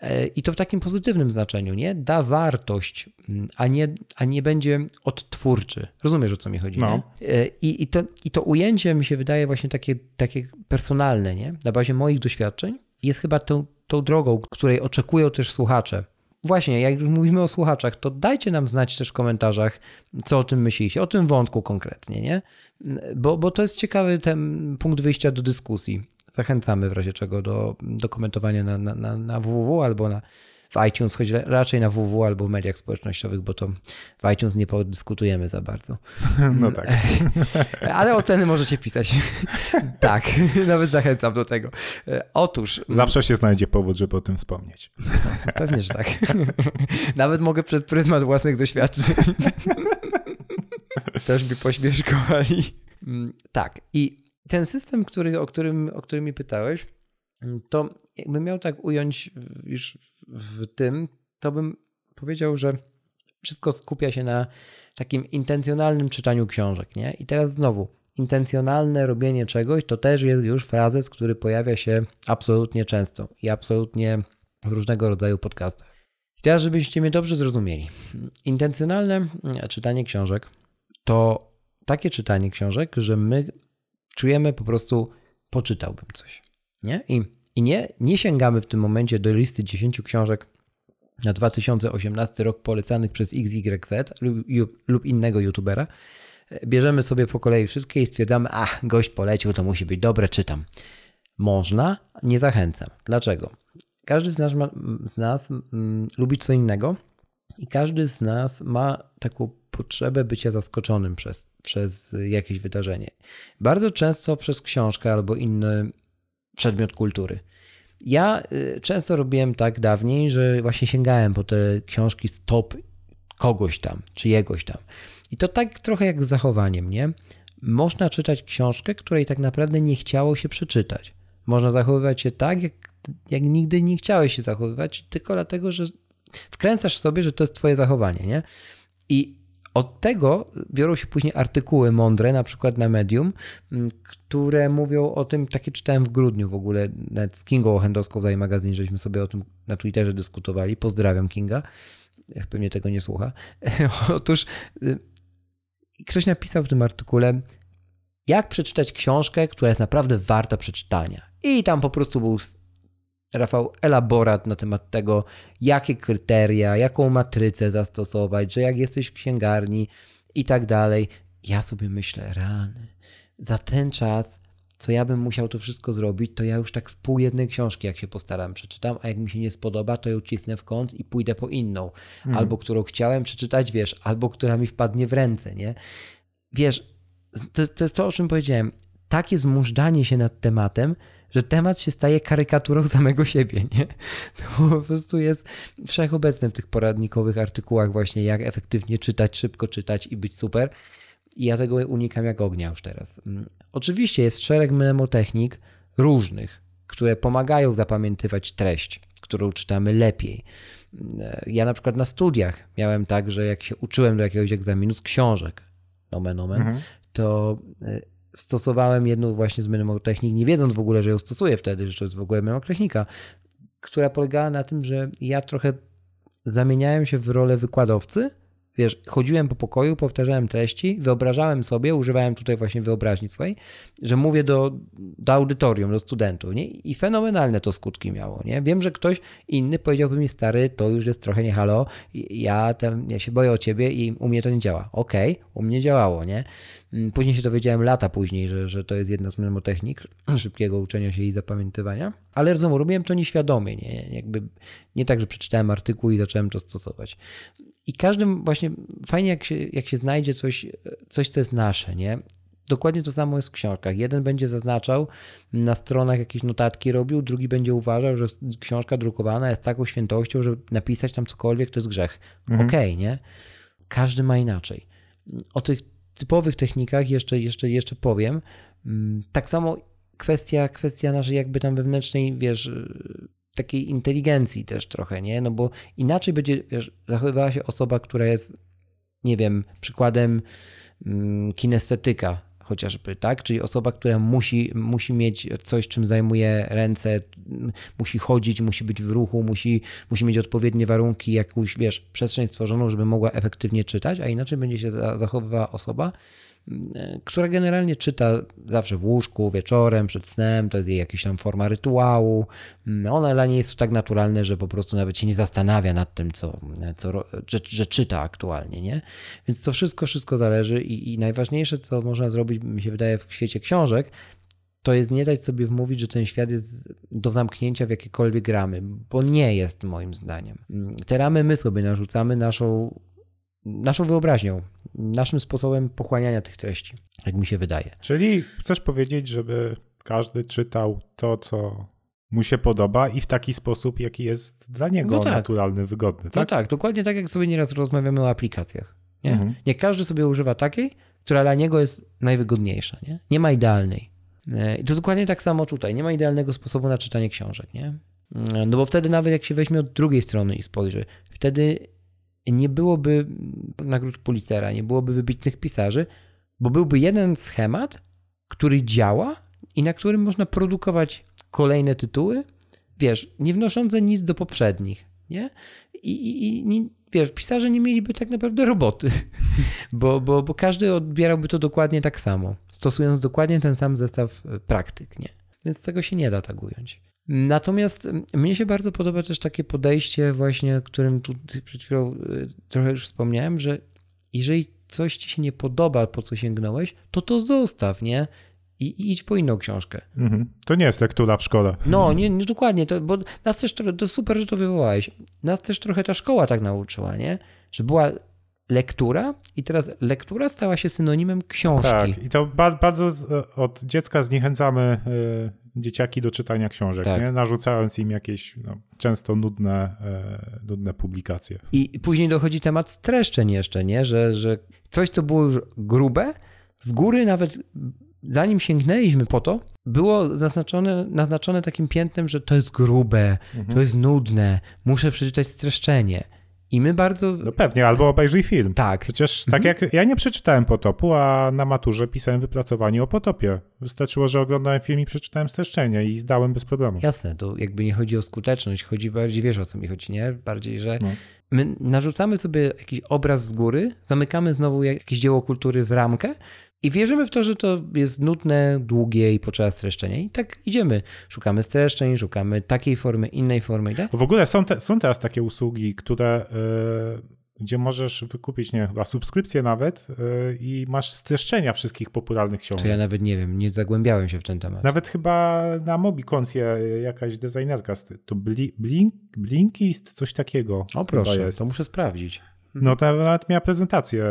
e, i to w takim pozytywnym znaczeniu, nie? Da wartość, mm, a nie, a nie będzie odtwórczy. Rozumiesz, o co mi chodzi, no. E, I, i, to, I to ujęcie mi się wydaje właśnie takie, takie personalne, nie? Na bazie moich doświadczeń jest chyba tą, tą drogą, której oczekują też słuchacze właśnie, jak mówimy o słuchaczach, to dajcie nam znać też w komentarzach, co o tym myślicie, o tym wątku konkretnie, nie? Bo, bo to jest ciekawy ten punkt wyjścia do dyskusji. Zachęcamy w razie czego do, do komentowania na, na, na, na www albo na, w iTunes, choć raczej na www albo w mediach społecznościowych, bo to w iTunes nie podyskutujemy za bardzo. No tak. Ale oceny możecie pisać. tak, nawet zachęcam do tego. Otóż. Zawsze się znajdzie powód, żeby o tym wspomnieć. Pewnie, że tak. Nawet mogę przez pryzmat własnych doświadczeń. Też by pośmieszkowali. Mm, tak. I ten system, który, o, którym, o którym mi pytałeś, to jakbym miał tak ująć już w tym, to bym powiedział, że wszystko skupia się na takim intencjonalnym czytaniu książek, nie? I teraz znowu, intencjonalne robienie czegoś to też jest już frazes, który pojawia się absolutnie często i absolutnie w różnego rodzaju podcastach. I teraz, żebyście mnie dobrze zrozumieli. Intencjonalne czytanie książek to takie czytanie książek, że my czujemy po prostu poczytałbym coś. Nie? I, i nie, nie sięgamy w tym momencie do listy 10 książek na 2018 rok polecanych przez XYZ lub, lub innego youtubera. Bierzemy sobie po kolei wszystkie i stwierdzamy, a gość polecił, to musi być dobre, czytam. Można, nie zachęcam. Dlaczego? Każdy z nas, ma, z nas mm, lubi co innego i każdy z nas ma taką potrzebę bycia zaskoczonym przez, przez jakieś wydarzenie. Bardzo często przez książkę albo inny przedmiot kultury. Ja y, często robiłem tak dawniej, że właśnie sięgałem po te książki z top kogoś tam, czy jegoś tam. I to tak trochę jak z zachowaniem, nie? można czytać książkę, której tak naprawdę nie chciało się przeczytać. Można zachowywać się tak, jak, jak nigdy nie chciałeś się zachowywać, tylko dlatego, że wkręcasz sobie, że to jest twoje zachowanie, nie? I od tego biorą się później artykuły mądre, na przykład na Medium, które mówią o tym, takie czytałem w grudniu w ogóle, nawet z Kingą Ochendowską z magazyn, żeśmy sobie o tym na Twitterze dyskutowali. Pozdrawiam Kinga, jak pewnie tego nie słucha. Otóż y, ktoś napisał w tym artykule, jak przeczytać książkę, która jest naprawdę warta przeczytania. I tam po prostu był Rafał, elaborat na temat tego, jakie kryteria, jaką matrycę zastosować, że jak jesteś w księgarni i tak dalej. Ja sobie myślę, rany, za ten czas, co ja bym musiał to wszystko zrobić, to ja już tak z pół jednej książki, jak się postaram, przeczytam, a jak mi się nie spodoba, to ją cisnę w kąt i pójdę po inną. Mhm. Albo którą chciałem przeczytać, wiesz, albo która mi wpadnie w ręce, nie? Wiesz, to, to jest to, o czym powiedziałem. Takie zmużdżanie się nad tematem, że temat się staje karykaturą samego siebie, nie? To po prostu jest wszechobecne w tych poradnikowych artykułach właśnie, jak efektywnie czytać, szybko czytać i być super. I ja tego unikam jak ognia już teraz. Mm, oczywiście jest szereg mnemotechnik różnych, które pomagają zapamiętywać treść, którą czytamy lepiej. Mm, ja na przykład na studiach miałem tak, że jak się uczyłem do jakiegoś egzaminu z książek, nomen omen, mhm. to y, stosowałem jedną właśnie z mnemotechnik, nie wiedząc w ogóle, że ją stosuję wtedy, że to jest w ogóle mnemotechnika, która polegała na tym, że ja trochę zamieniałem się w rolę wykładowcy, Wiesz, chodziłem po pokoju, powtarzałem treści, wyobrażałem sobie, używałem tutaj właśnie wyobraźni swojej, że mówię do, do audytorium, do studentów, nie? I fenomenalne to skutki miało, nie? Wiem, że ktoś inny powiedziałby mi, stary, to już jest trochę nie halo, ja, tam, ja się boję o ciebie i u mnie to nie działa. Okej, okay, u mnie działało, nie? Mm, później się dowiedziałem lata później, że, że to jest jedna z mnemotechnik szybkiego uczenia się i zapamiętywania, ale rozumiem, robiłem to nieświadomie, nie? Jakby nie tak, że przeczytałem artykuł i zacząłem to stosować. I każdym właśnie fajnie, jak się, jak się znajdzie coś, coś, co jest nasze, nie? Dokładnie to samo jest w książkach. Jeden będzie zaznaczał na stronach jakieś notatki robił, drugi będzie uważał, że książka drukowana jest taką świętością, że napisać tam cokolwiek to jest grzech. Mhm. Okej, okay, nie? Każdy ma inaczej. O tych typowych technikach jeszcze, jeszcze, jeszcze powiem. Mm, tak samo kwestia, kwestia naszej jakby tam wewnętrznej, wiesz, takiej inteligencji też trochę, nie? No bo inaczej będzie wiesz, zachowywała się osoba, która jest, nie wiem, przykładem mm, kinestetyka chociażby, tak? Czyli osoba, która musi, musi mieć coś, czym zajmuje ręce, musi chodzić, musi być w ruchu, musi, musi mieć odpowiednie warunki, jakąś, wiesz, przestrzeń stworzoną, żeby mogła efektywnie czytać, a inaczej będzie się zachowywała osoba, która generalnie czyta zawsze w łóżku, wieczorem, przed snem, to jest jej jakaś tam forma rytuału. Ona dla niej jest tak naturalne, że po prostu nawet się nie zastanawia nad tym, co, co, że, że czyta aktualnie, nie? Więc to wszystko, wszystko zależy i, i najważniejsze, co można zrobić, mi się wydaje, w świecie książek, to jest nie dać sobie wmówić, że ten świat jest do zamknięcia w jakiekolwiek ramy, bo nie jest moim zdaniem. Te ramy my sobie narzucamy naszą naszą wyobraźnią, naszym sposobem pochłaniania tych treści, jak mi się wydaje. Czyli chcesz powiedzieć, żeby każdy czytał to, co mu się podoba i w taki sposób, jaki jest dla niego no tak. naturalny, wygodny. No tak? No tak, dokładnie tak jak sobie nieraz rozmawiamy o aplikacjach. Nie? Mhm. Niech każdy sobie używa takiej, która dla niego jest najwygodniejsza. Nie, nie ma idealnej. E, I to dokładnie tak samo tutaj. Nie ma idealnego sposobu na czytanie książek. Nie? E, no bo wtedy nawet jak się weźmie od drugiej strony i spojrzy, wtedy nie byłoby nagród Pulitzera, nie byłoby wybitnych pisarzy, bo byłby jeden schemat, który działa i na którym można produkować kolejne tytuły, wiesz, nie wnoszące nic do poprzednich, nie? I, i, i wiesz, pisarze nie mieliby tak naprawdę roboty, bo, bo, bo każdy odbierałby to dokładnie tak samo, stosując dokładnie ten sam zestaw praktyk, nie? Więc tego się nie da tak ująć. Natomiast mnie się bardzo podoba też takie podejście właśnie, o którym tu przed chwilą y, trochę już wspomniałem, że jeżeli coś ci się nie podoba, po co sięgnąłeś, to to zostaw, nie? I, i idź po inną książkę. Mhm. To nie jest lektura w szkole. No, nie, nie dokładnie, to, bo nas też, to super, że to wywołałeś, nas też trochę ta szkoła tak nauczyła, nie? Że była lektura i teraz lektura stała się synonimem książki. Tak, i to bardzo od dziecka zniechęcamy y, dzieciaki do czytania książek, tak. nie? narzucając im jakieś no, często nudne, e, nudne publikacje. I później dochodzi temat streszczeń jeszcze, nie? Że, że coś, co było już grube, z góry nawet zanim sięgnęliśmy po to, było zaznaczone, naznaczone takim piętnem, że to jest grube, Mhm. to jest nudne, muszę przeczytać streszczenie. I my bardzo. No pewnie, albo obejrzyj film. Tak. Przecież tak jak ja nie przeczytałem Potopu, a na maturze pisałem wypracowanie o Potopie. Wystarczyło, że oglądałem film i przeczytałem streszczenie i zdałem bez problemu. Jasne, to jakby nie chodzi o skuteczność, chodzi bardziej, wiesz o co mi chodzi, nie? Bardziej, że No. my narzucamy sobie jakiś obraz z góry, zamykamy znowu jak- jakieś dzieło kultury w ramkę i wierzymy w to, że to jest nudne, długie i potrzeba streszczenia. I tak idziemy. Szukamy streszczeń, szukamy takiej formy, innej formy, tak? W ogóle są, te, są teraz takie usługi, które, y, gdzie możesz wykupić, nie chyba subskrypcję nawet y, i masz streszczenia wszystkich popularnych książek. To ja nawet nie wiem, nie zagłębiałem się w ten temat. Nawet chyba na MobiConfie jakaś designerka, to Bli, Blink, Blinkist, coś takiego. O proszę, jest. to muszę sprawdzić. No to nawet miała prezentację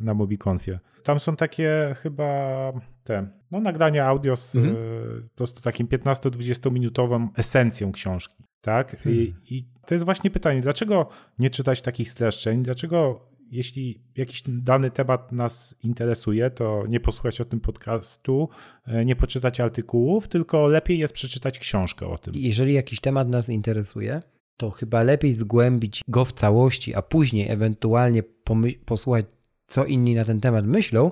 na MobiConfie. Tam są takie chyba te, no nagrania audio z Mhm. e, po prostu takim 15-20 minutową esencją książki, tak? I, I to jest właśnie pytanie, dlaczego nie czytać takich streszczeń? Dlaczego jeśli jakiś dany temat nas interesuje, to nie posłuchać o tym podcastu, e, nie poczytać artykułów, tylko lepiej jest przeczytać książkę o tym. Jeżeli jakiś temat nas interesuje, to chyba lepiej zgłębić go w całości, a później ewentualnie posłuchać, co inni na ten temat myślą,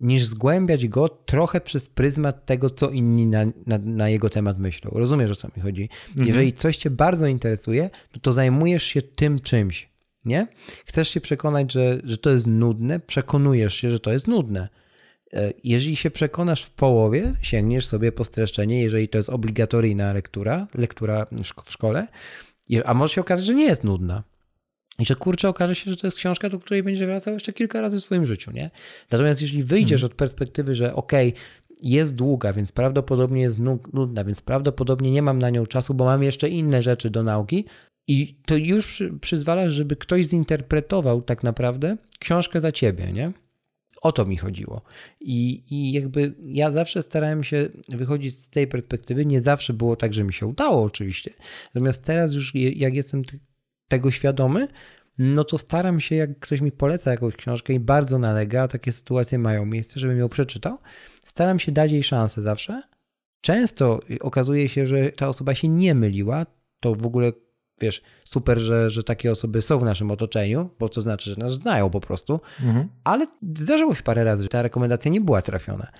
niż zgłębiać go trochę przez pryzmat tego, co inni na, na, na jego temat myślą. Rozumiesz, o co mi chodzi? Jeżeli coś cię bardzo interesuje, no to zajmujesz się tym czymś, nie? Chcesz się przekonać, że, że to jest nudne, przekonujesz się, że to jest nudne. E, Jeżeli się przekonasz w połowie, sięgniesz sobie po streszczenie, jeżeli to jest obligatoryjna lektura, lektura w szkole, a może się okazać, że nie jest nudna. I że kurczę, okaże się, że to jest książka, do której będzie wracał jeszcze kilka razy w swoim życiu, nie? Natomiast jeżeli wyjdziesz od perspektywy, że okej, jest długa, więc prawdopodobnie jest nu- nudna, więc prawdopodobnie nie mam na nią czasu, bo mam jeszcze inne rzeczy do nauki i to już przy, przyzwala, żeby ktoś zinterpretował tak naprawdę książkę za ciebie, nie? O to mi chodziło. I, I jakby ja zawsze starałem się wychodzić z tej perspektywy. Nie zawsze było tak, że mi się udało, oczywiście. Natomiast teraz już, jak jestem tego świadomy, no to staram się, jak ktoś mi poleca jakąś książkę i bardzo nalega, a takie sytuacje mają miejsce, żebym ją przeczytał, staram się dać jej szansę zawsze. Często okazuje się, że ta osoba się nie myliła. To w ogóle, wiesz, super, że, że takie osoby są w naszym otoczeniu, bo to znaczy, że nas znają po prostu Mhm. ale zdarzyło się parę razy, że ta rekomendacja nie była trafiona.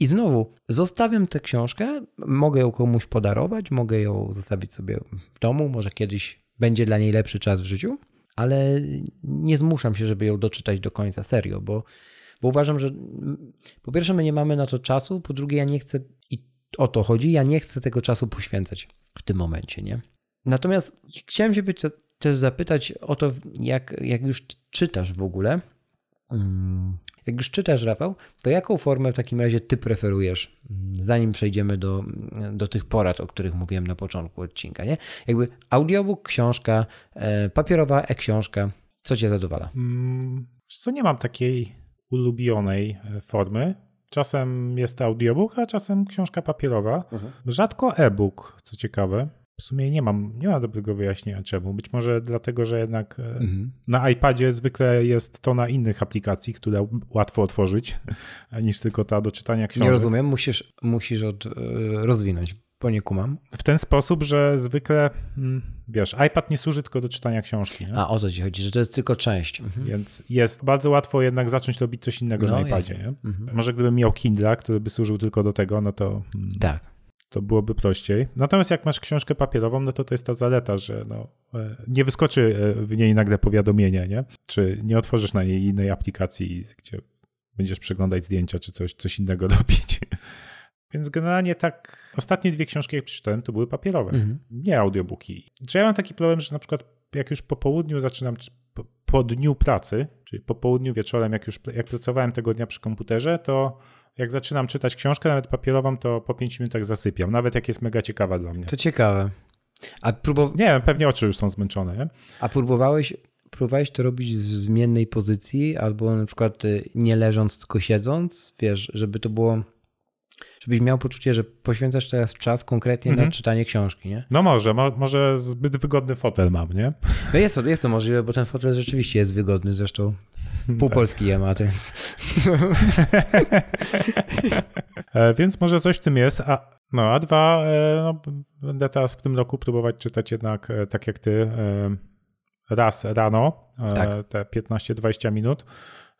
I znowu zostawiam tę książkę, mogę ją komuś podarować, mogę ją zostawić sobie w domu, może kiedyś będzie dla niej lepszy czas w życiu, ale nie zmuszam się, żeby ją doczytać do końca, serio, bo, bo uważam, że po pierwsze my nie mamy na to czasu, po drugie ja nie chcę, i o to chodzi, ja nie chcę tego czasu poświęcać w tym momencie, nie? Natomiast chciałem się też zapytać o to, jak, jak już czytasz w ogóle, Mm, Jak już czytasz, Rafał, to jaką formę w takim razie ty preferujesz, mm, zanim przejdziemy do, do tych porad, o których mówiłem na początku odcinka, nie? Jakby audiobook, książka, e, papierowa e-książka, co cię zadowala? Mm, co, nie mam takiej ulubionej e, formy. Czasem jest audiobook, a czasem książka papierowa. Rzadko e-book, co ciekawe. W sumie nie mam, nie mam dobrego wyjaśnienia czemu. Być może dlatego, że jednak e, na iPadzie zwykle jest to na innych aplikacji, które łatwo otworzyć, niż tylko ta do czytania książek. Nie rozumiem, musisz, musisz od, e, rozwinąć, bo nie kumam. W ten sposób, że zwykle, mm, wiesz, iPad nie służy tylko do czytania książki. Nie? A o to ci chodzi, że to jest tylko część. Mhm. Więc jest bardzo łatwo jednak zacząć robić coś innego No, na iPadzie. Mhm. Może gdybym miał Kindle, który by służył tylko do tego, no to, mm, Tak. To byłoby prościej. Natomiast jak masz książkę papierową, no to to jest ta zaleta, że no, e, nie wyskoczy e, w niej nagle powiadomienie, nie? Czy nie otworzysz na niej innej aplikacji, gdzie będziesz przeglądać zdjęcia, czy coś, coś innego robić. Więc generalnie tak, ostatnie dwie książki, jak przeczytałem, to były papierowe, Mhm. nie audiobooki. Czy ja mam taki problem, że na przykład jak już po południu zaczynam, czy po, po dniu pracy, czyli po południu wieczorem, jak już jak pracowałem tego dnia przy komputerze, to jak zaczynam czytać książkę, nawet papierową, to po 5 minutach zasypiam, nawet jak jest mega ciekawa dla mnie. To ciekawe. A, próbow- Nie wiem, pewnie oczy już są zmęczone, nie? a próbowałeś, próbowałeś to robić w zmiennej pozycji, albo na przykład y, nie leżąc, tylko siedząc, wiesz, żeby to było, żebyś miał poczucie, że poświęcasz teraz czas konkretnie Mhm. na czytanie książki, nie? No może, mo, może zbyt wygodny fotel mam, nie? No jest to, jest to możliwe, bo ten fotel rzeczywiście jest wygodny, zresztą pół Tak. Polski je ma, więc... E, więc może coś w tym jest. A, no, a dwa, e, no, będę teraz w tym roku próbować czytać jednak e, tak jak ty raz rano, Tak. te 15-20 minut,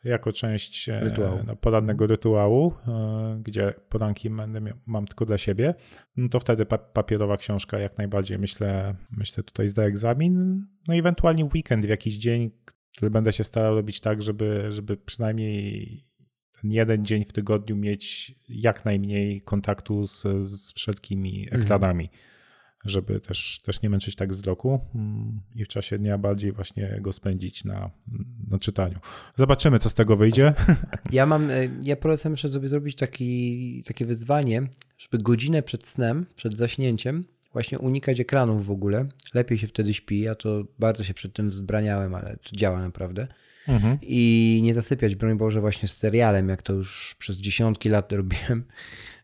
jako część e, Rytuału. no, porannego rytuału, e, gdzie poranki będę miał, mam tylko dla siebie, no to wtedy pa- papierowa książka jak najbardziej myślę, myślę tutaj zda egzamin, no i ewentualnie weekend, w jakiś dzień, który będę się starał robić tak, żeby, żeby przynajmniej ten jeden dzień w tygodniu mieć jak najmniej kontaktu z, z wszelkimi Mhm. Żeby też, też nie męczyć tak wzroku mm, i w czasie dnia bardziej właśnie go spędzić na, na czytaniu. Zobaczymy, co z tego wyjdzie. Ja mam, e, ja polecam jeszcze sobie zrobić taki, takie wyzwanie, żeby godzinę przed snem, przed zaśnięciem właśnie unikać ekranów w ogóle. Lepiej się wtedy śpi, ja to bardzo się przed tym wzbraniałem, ale to działa naprawdę. Mhm. I nie zasypiać, broń Boże, właśnie z serialem, jak to już przez dziesiątki lat robiłem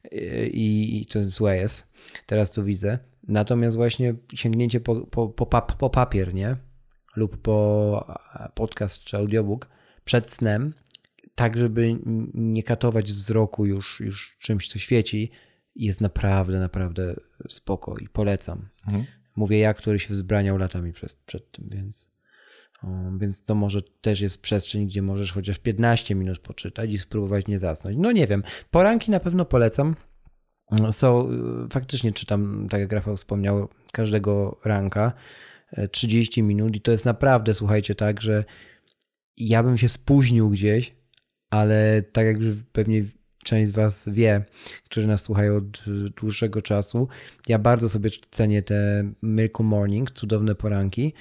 i, i to złe jest. Teraz to widzę. Natomiast właśnie sięgnięcie po, po, po, pap, po papier, nie? Lub po podcast czy audiobook przed snem, tak żeby nie katować wzroku już, już czymś, co świeci, jest naprawdę, naprawdę spoko i polecam. Mhm. Mówię ja, który się wzbraniał latami przed, przed tym, więc, więc to może też jest przestrzeń, gdzie możesz chociaż 15 minut poczytać i spróbować nie zasnąć. No nie wiem, poranki na pewno polecam. Są, faktycznie czytam, tak jak Rafał wspomniał, każdego ranka e, 30 minut i to jest naprawdę, słuchajcie, tak, że ja bym się spóźnił gdzieś, ale tak jak już pewnie część z Was wie, którzy nas słuchają od dłuższego czasu, ja bardzo sobie cenię te Miracle Morning, cudowne poranki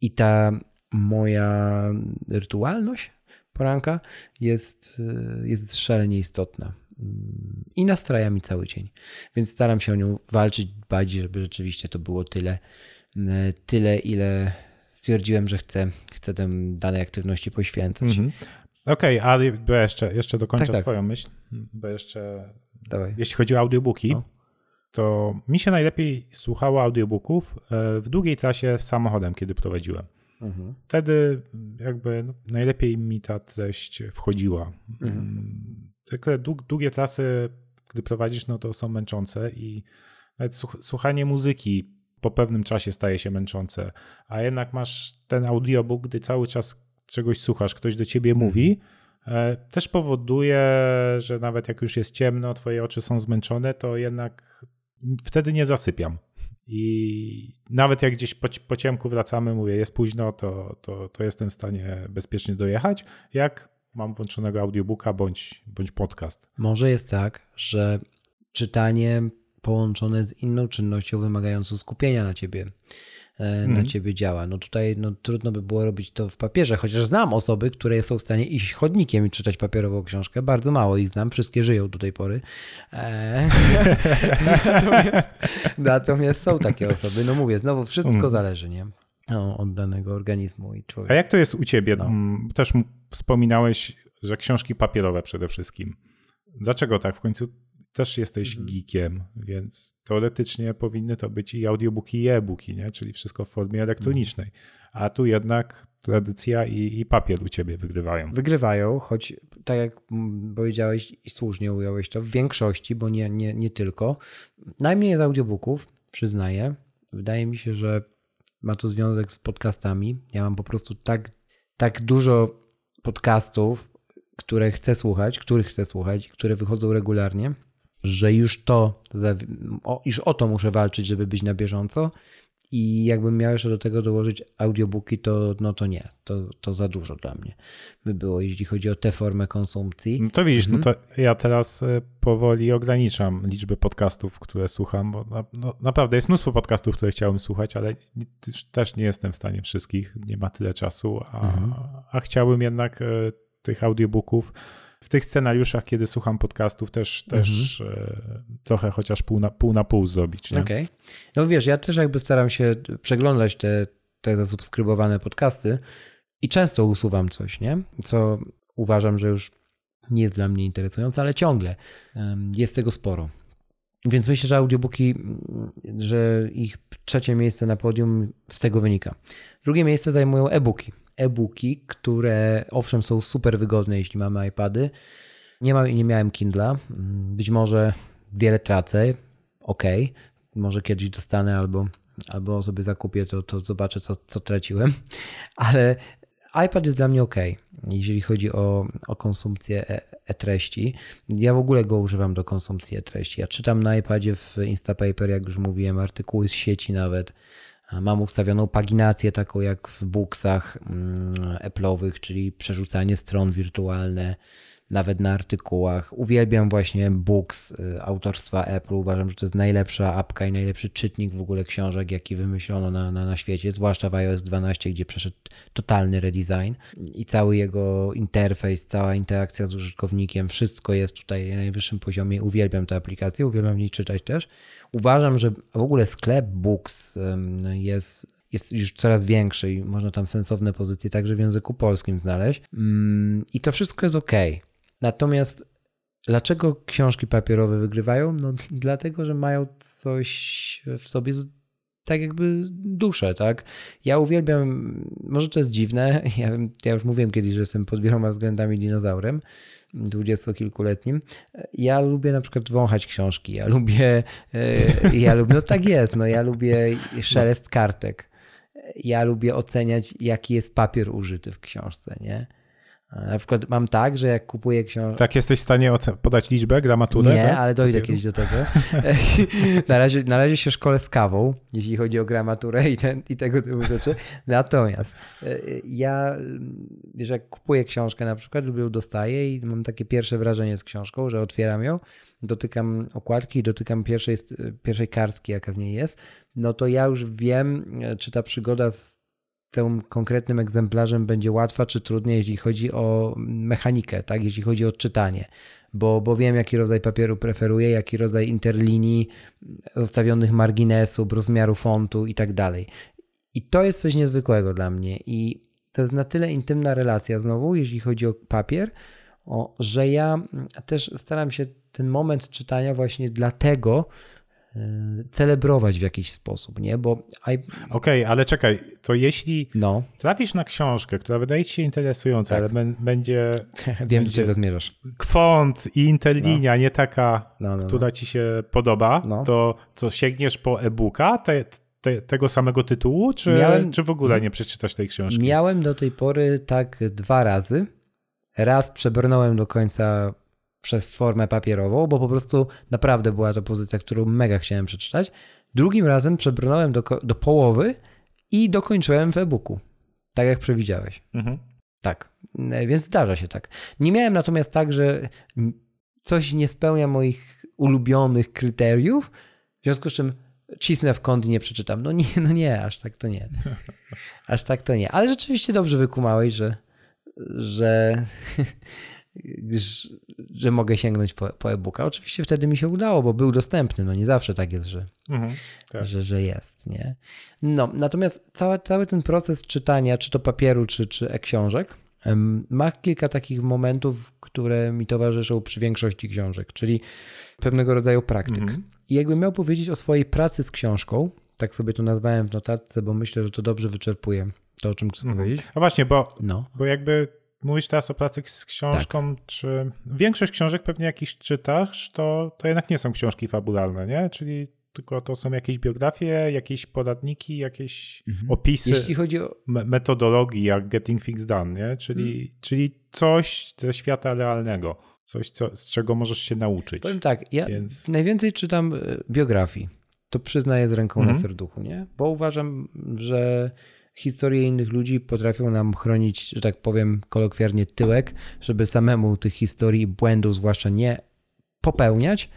i ta moja rytualność poranka jest, y, jest szalenie istotna i nastraja mi cały dzień. Więc staram się o nią walczyć, dbać, żeby rzeczywiście to było tyle, mm, tyle ile stwierdziłem, że chcę, chcę tym danej aktywności poświęcać. Mhm. Okej, ale bo ja jeszcze, jeszcze dokończę Tak, tak. swoją myśl, bo jeszcze Dawaj. jeśli chodzi o audiobooki, No. to mi się najlepiej słuchało audiobooków e, w długiej trasie samochodem, kiedy prowadziłem. Mhm. Wtedy jakby no, najlepiej mi ta treść wchodziła. Mhm. Dług, długie trasy, gdy prowadzisz, no to są męczące i nawet słuch- słuchanie muzyki po pewnym czasie staje się męczące, a jednak masz ten audiobook, gdy cały czas czegoś słuchasz, ktoś do ciebie mówi, e, też powoduje, że nawet jak już jest ciemno, twoje oczy są zmęczone, to jednak wtedy nie zasypiam. I nawet jak gdzieś po, po ciemku wracamy, mówię, jest późno, to, to, to jestem w stanie bezpiecznie dojechać. Jak mam włączonego audiobooka bądź, bądź podcast. Może jest tak, że czytanie połączone z inną czynnością wymagającą skupienia na ciebie, e, na Mhm. ciebie działa. No tutaj no, trudno by było robić to w papierze, chociaż znam osoby, które są w stanie iść chodnikiem i czytać papierową książkę. Bardzo mało ich znam, wszystkie żyją do tej pory. E, natomiast, natomiast są takie osoby. No mówię, znowu wszystko Mhm. zależy, nie? No, od danego organizmu i A człowieka. jak to jest u ciebie? No. Mm, Też wspominałeś, że książki papierowe przede wszystkim. Dlaczego tak? W końcu też jesteś Mhm. geekiem, więc teoretycznie powinny to być i audiobooki, i e-booki, nie? czyli wszystko w formie elektronicznej. A tu jednak tradycja i, i papier u ciebie wygrywają. Wygrywają, choć tak jak mm, powiedziałeś i słusznie ująłeś to, w większości, bo nie, nie, nie tylko. Najmniej z audiobooków, przyznaję. Wydaje mi się, że ma to związek z podcastami. Ja mam po prostu tak, tak dużo podcastów, które chcę słuchać, których chcę słuchać, które wychodzą regularnie, że już to, o, już o to muszę walczyć, żeby być na bieżąco. I jakbym miał jeszcze do tego dołożyć audiobooki, to, no to nie, to, to za dużo dla mnie by było, jeśli chodzi o tę formę konsumpcji. No to widzisz, Mhm. no to ja teraz e, powoli ograniczam liczbę podcastów, które słucham, bo na, no, naprawdę jest mnóstwo podcastów, które chciałem słuchać, ale też nie jestem w stanie wszystkich, nie ma tyle czasu, a, Mhm. a chciałbym jednak e, tych audiobooków w tych scenariuszach, kiedy słucham podcastów, też, też e, trochę chociaż pół na pół, na pół zrobić. Okej. No wiesz, ja też jakby staram się przeglądać te, te zasubskrybowane podcasty i często usuwam coś, nie? Co uważam, że już nie jest dla mnie interesujące, ale ciągle jest tego sporo. Więc myślę, że audiobooki, że ich trzecie miejsce na podium z tego wynika. Drugie miejsce zajmują e-booki. E-booki, które owszem są super wygodne, jeśli mamy iPady. Nie, ma, nie miałem Kindla. Być może wiele tracę. Ok, może kiedyś dostanę albo, albo sobie zakupię, to, to zobaczę, co, co traciłem. Ale iPad jest dla mnie ok, jeżeli chodzi o, o konsumpcję e, e-treści. Ja w ogóle go używam do konsumpcji e-treści. Ja czytam na iPadzie w Instapaper, jak już mówiłem, artykuły z sieci nawet. Mam ustawioną paginację taką jak w booksach mm, Apple'owych, czyli przerzucanie stron wirtualne, nawet na artykułach. Uwielbiam właśnie Books y, autorstwa Apple. Uważam, że to jest najlepsza apka i najlepszy czytnik w ogóle książek, jaki wymyślono na, na, na świecie, zwłaszcza w iOS 12, gdzie przeszedł totalny redesign i cały jego interfejs, cała interakcja z użytkownikiem, wszystko jest tutaj na najwyższym poziomie. Uwielbiam tę aplikację, uwielbiam w niej czytać też. Uważam, że w ogóle sklep Books jest jest już coraz większy i można tam sensowne pozycje także w języku polskim znaleźć. I to wszystko jest ok. Natomiast dlaczego książki papierowe wygrywają? No dlatego, że mają coś w sobie tak jakby duszę, tak? Ja uwielbiam, może to jest dziwne, ja, ja już mówiłem kiedyś, że jestem pod wieloma względami dinozaurem, dwudziestokilkuletnim. Ja lubię na przykład wąchać książki, ja lubię, e, ja lubię, no tak jest, no ja lubię szelest kartek. Ja lubię oceniać, jaki jest papier użyty w książce, nie? Na przykład mam tak, że jak kupuję książkę. Tak, jesteś w stanie podać liczbę, gramaturę? Nie, tak? ale dojdę kiedyś do tego. na, razie, na razie się szkole z kawą, jeśli chodzi o gramaturę i, ten, i tego typu rzeczy. Natomiast e, ja, że jak kupuję książkę na przykład, lubię ją dostaję i mam takie pierwsze wrażenie z książką, że otwieram ją, dotykam okładki, dotykam pierwszej, pierwszej kartki, jaka w niej jest, no to ja już wiem, e, czy ta przygoda z tym konkretnym egzemplarzem będzie łatwa czy trudniej, jeśli chodzi o mechanikę, tak? jeśli chodzi o czytanie, bo, bo wiem, jaki rodzaj papieru preferuję, jaki rodzaj interlinii, zostawionych marginesów, rozmiaru fontu i tak dalej. I to jest coś niezwykłego dla mnie. I to jest na tyle intymna relacja, znowu, jeśli chodzi o papier, o, że ja też staram się ten moment czytania właśnie dlatego celebrować w jakiś sposób, nie? Bo. Okej, okay, ale czekaj, to jeśli no. trafisz na książkę, która wydaje ci się interesująca, tak. ale będzie. Wiem, będzie do czego zmierzasz. Kwont i interlinia, no. nie taka, no, no, która no. ci się podoba, no. to co sięgniesz po e-booka te, te, tego samego tytułu, czy, miałem, czy w ogóle nie przeczytasz tej książki? Miałem do tej pory tak dwa razy. Raz przebrnąłem do końca przez formę papierową, bo po prostu naprawdę była to pozycja, którą mega chciałem przeczytać. Drugim razem przebrnąłem do, do połowy i dokończyłem w e-booku. Tak jak przewidziałeś. Mhm. Tak, e, więc zdarza się tak. Nie miałem natomiast tak, że coś nie spełnia moich ulubionych kryteriów, w związku z czym cisnę w kąt i nie przeczytam. No nie, no nie, aż tak to nie. Aż tak to nie. Ale rzeczywiście dobrze wykumałeś, że, że że mogę sięgnąć po, po e-booka. Oczywiście wtedy mi się udało, bo był dostępny. No nie zawsze tak jest, że, mhm, tak. że, że jest. Nie? No, natomiast cały, cały ten proces czytania, czy to papieru, czy, czy e-książek, ma kilka takich momentów, które mi towarzyszą przy większości książek, czyli pewnego rodzaju praktyk. Mhm. I jakbym miał powiedzieć o swojej pracy z książką, tak sobie to nazwałem w notatce, bo myślę, że to dobrze wyczerpuje to, o czym chcę mhm. powiedzieć. No właśnie, bo, no. bo jakby Mówisz teraz o pracy z książką, tak. czy większość książek pewnie jakiś czytasz, to, to jednak nie są książki fabularne, nie? Czyli tylko to są jakieś biografie, jakieś poradniki, jakieś mhm. opisy Jeśli chodzi o... metodologii, jak Getting Things Done, nie? Czyli, mhm. czyli coś ze świata realnego, coś, co, z czego możesz się nauczyć. Powiem tak, ja Więc... najwięcej czytam e, biografii. To przyznaję z ręką mhm. na serduchu, nie? Bo uważam, że historie innych ludzi potrafią nam chronić, że tak powiem kolokwialnie, tyłek, żeby samemu tych historii i błędów zwłaszcza nie popełniać.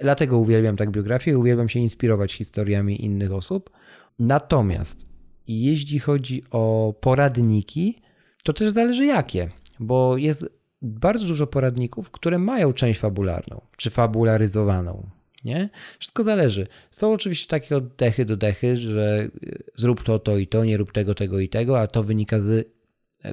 Dlatego uwielbiam tak biografię, uwielbiam się inspirować historiami innych osób. Natomiast jeśli chodzi o poradniki, to też zależy jakie, bo jest bardzo dużo poradników, które mają część fabularną, czy fabularyzowaną nie? Wszystko zależy. Są oczywiście takie oddechy do dechy, że y, zrób to, to i to, nie rób tego, tego i tego, a to wynika z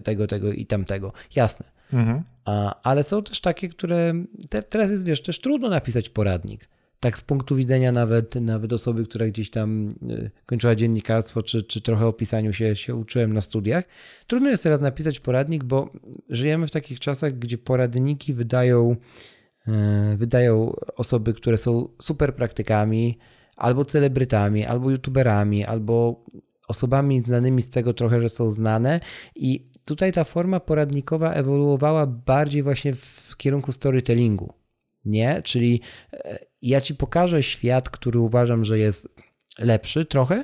tego, tego i tamtego. Jasne. Mhm. A, ale są też takie, które te, teraz jest, wiesz, też trudno napisać poradnik. tak z punktu widzenia nawet, nawet osoby, która gdzieś tam y, kończyła dziennikarstwo, czy, czy trochę o pisaniu się, się uczyłem na studiach, trudno jest teraz napisać poradnik, bo żyjemy w takich czasach, gdzie poradniki wydają, wydają osoby, które są super praktykami, albo celebrytami, albo youtuberami, albo osobami znanymi z tego trochę, że są znane i tutaj ta forma poradnikowa ewoluowała bardziej właśnie w kierunku storytellingu. Nie? Czyli e, ja ci pokażę świat, który uważam, że jest lepszy trochę.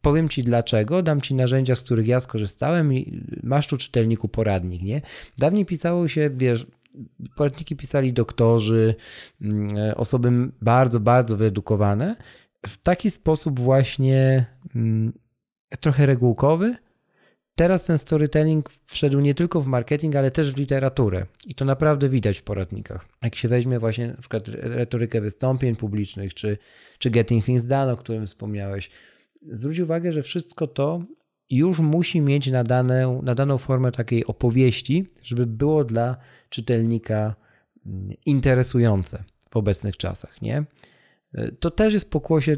Powiem ci dlaczego, dam ci narzędzia, z których ja skorzystałem i masz tu czytelniku poradnik, nie? Dawniej pisało się, wiesz, poradniki pisali doktorzy, mm, e, osoby bardzo, bardzo wyedukowane. W taki sposób właśnie mm, trochę regułkowy, Teraz ten storytelling wszedł nie tylko w marketing, ale też w literaturę. I to naprawdę widać w poradnikach. Jak się weźmie właśnie na przykład retorykę wystąpień publicznych, czy, czy Getting Things Done, o którym wspomniałeś, zwróć uwagę, że wszystko to już musi mieć nadane, nadaną formę takiej opowieści, żeby było dla czytelnika mm, interesujące w obecnych czasach, nie? To też jest pokłosie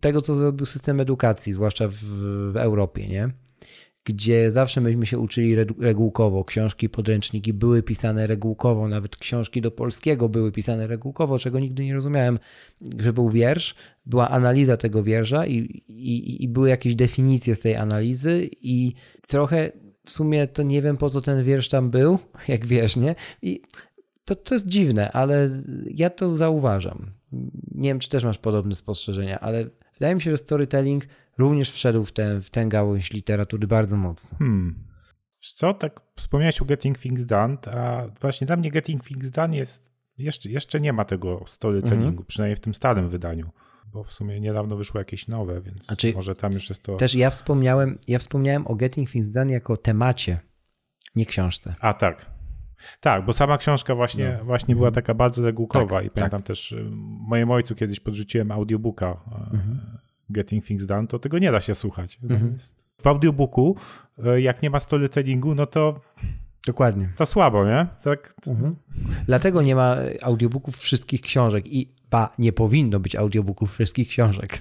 tego, co zrobił system edukacji, zwłaszcza w, w Europie, nie? Gdzie zawsze myśmy się uczyli regułkowo. Książki, podręczniki były pisane regułkowo, nawet książki do polskiego były pisane regułkowo, czego nigdy nie rozumiałem, że był wiersz, była analiza tego wiersza i, i, i były jakieś definicje z tej analizy i trochę w sumie to nie wiem po co ten wiersz tam był, jak wiesz, nie? I to, to jest dziwne, ale ja to zauważam. Nie wiem, czy też masz podobne spostrzeżenia, ale wydaje mi się, że storytelling również wszedł w tę, w tę gałąź literatury bardzo mocno. Hmm. Co, tak wspomniałeś o Getting Things Done, a właśnie dla mnie Getting Things Done jest, jeszcze, jeszcze nie ma tego storytellingu, mhm. przynajmniej w tym starym wydaniu bo w sumie niedawno wyszło jakieś nowe, więc znaczy, może tam już jest to. Też ja wspomniałem, ja wspomniałem o Getting Things Done jako temacie, nie książce. A tak. Tak, bo sama książka właśnie, no. właśnie była taka bardzo regułkowa tak, i pamiętam tak. też y, mojemu ojcu kiedyś podrzuciłem audiobooka mhm. Getting Things Done, to tego nie da się słuchać. Mhm. W audiobooku, e, jak nie ma storytellingu, no to Dokładnie. To słabo, nie? Tak. Mhm. Dlatego nie ma audiobooków wszystkich książek i ba, nie powinno być audiobooków wszystkich książek.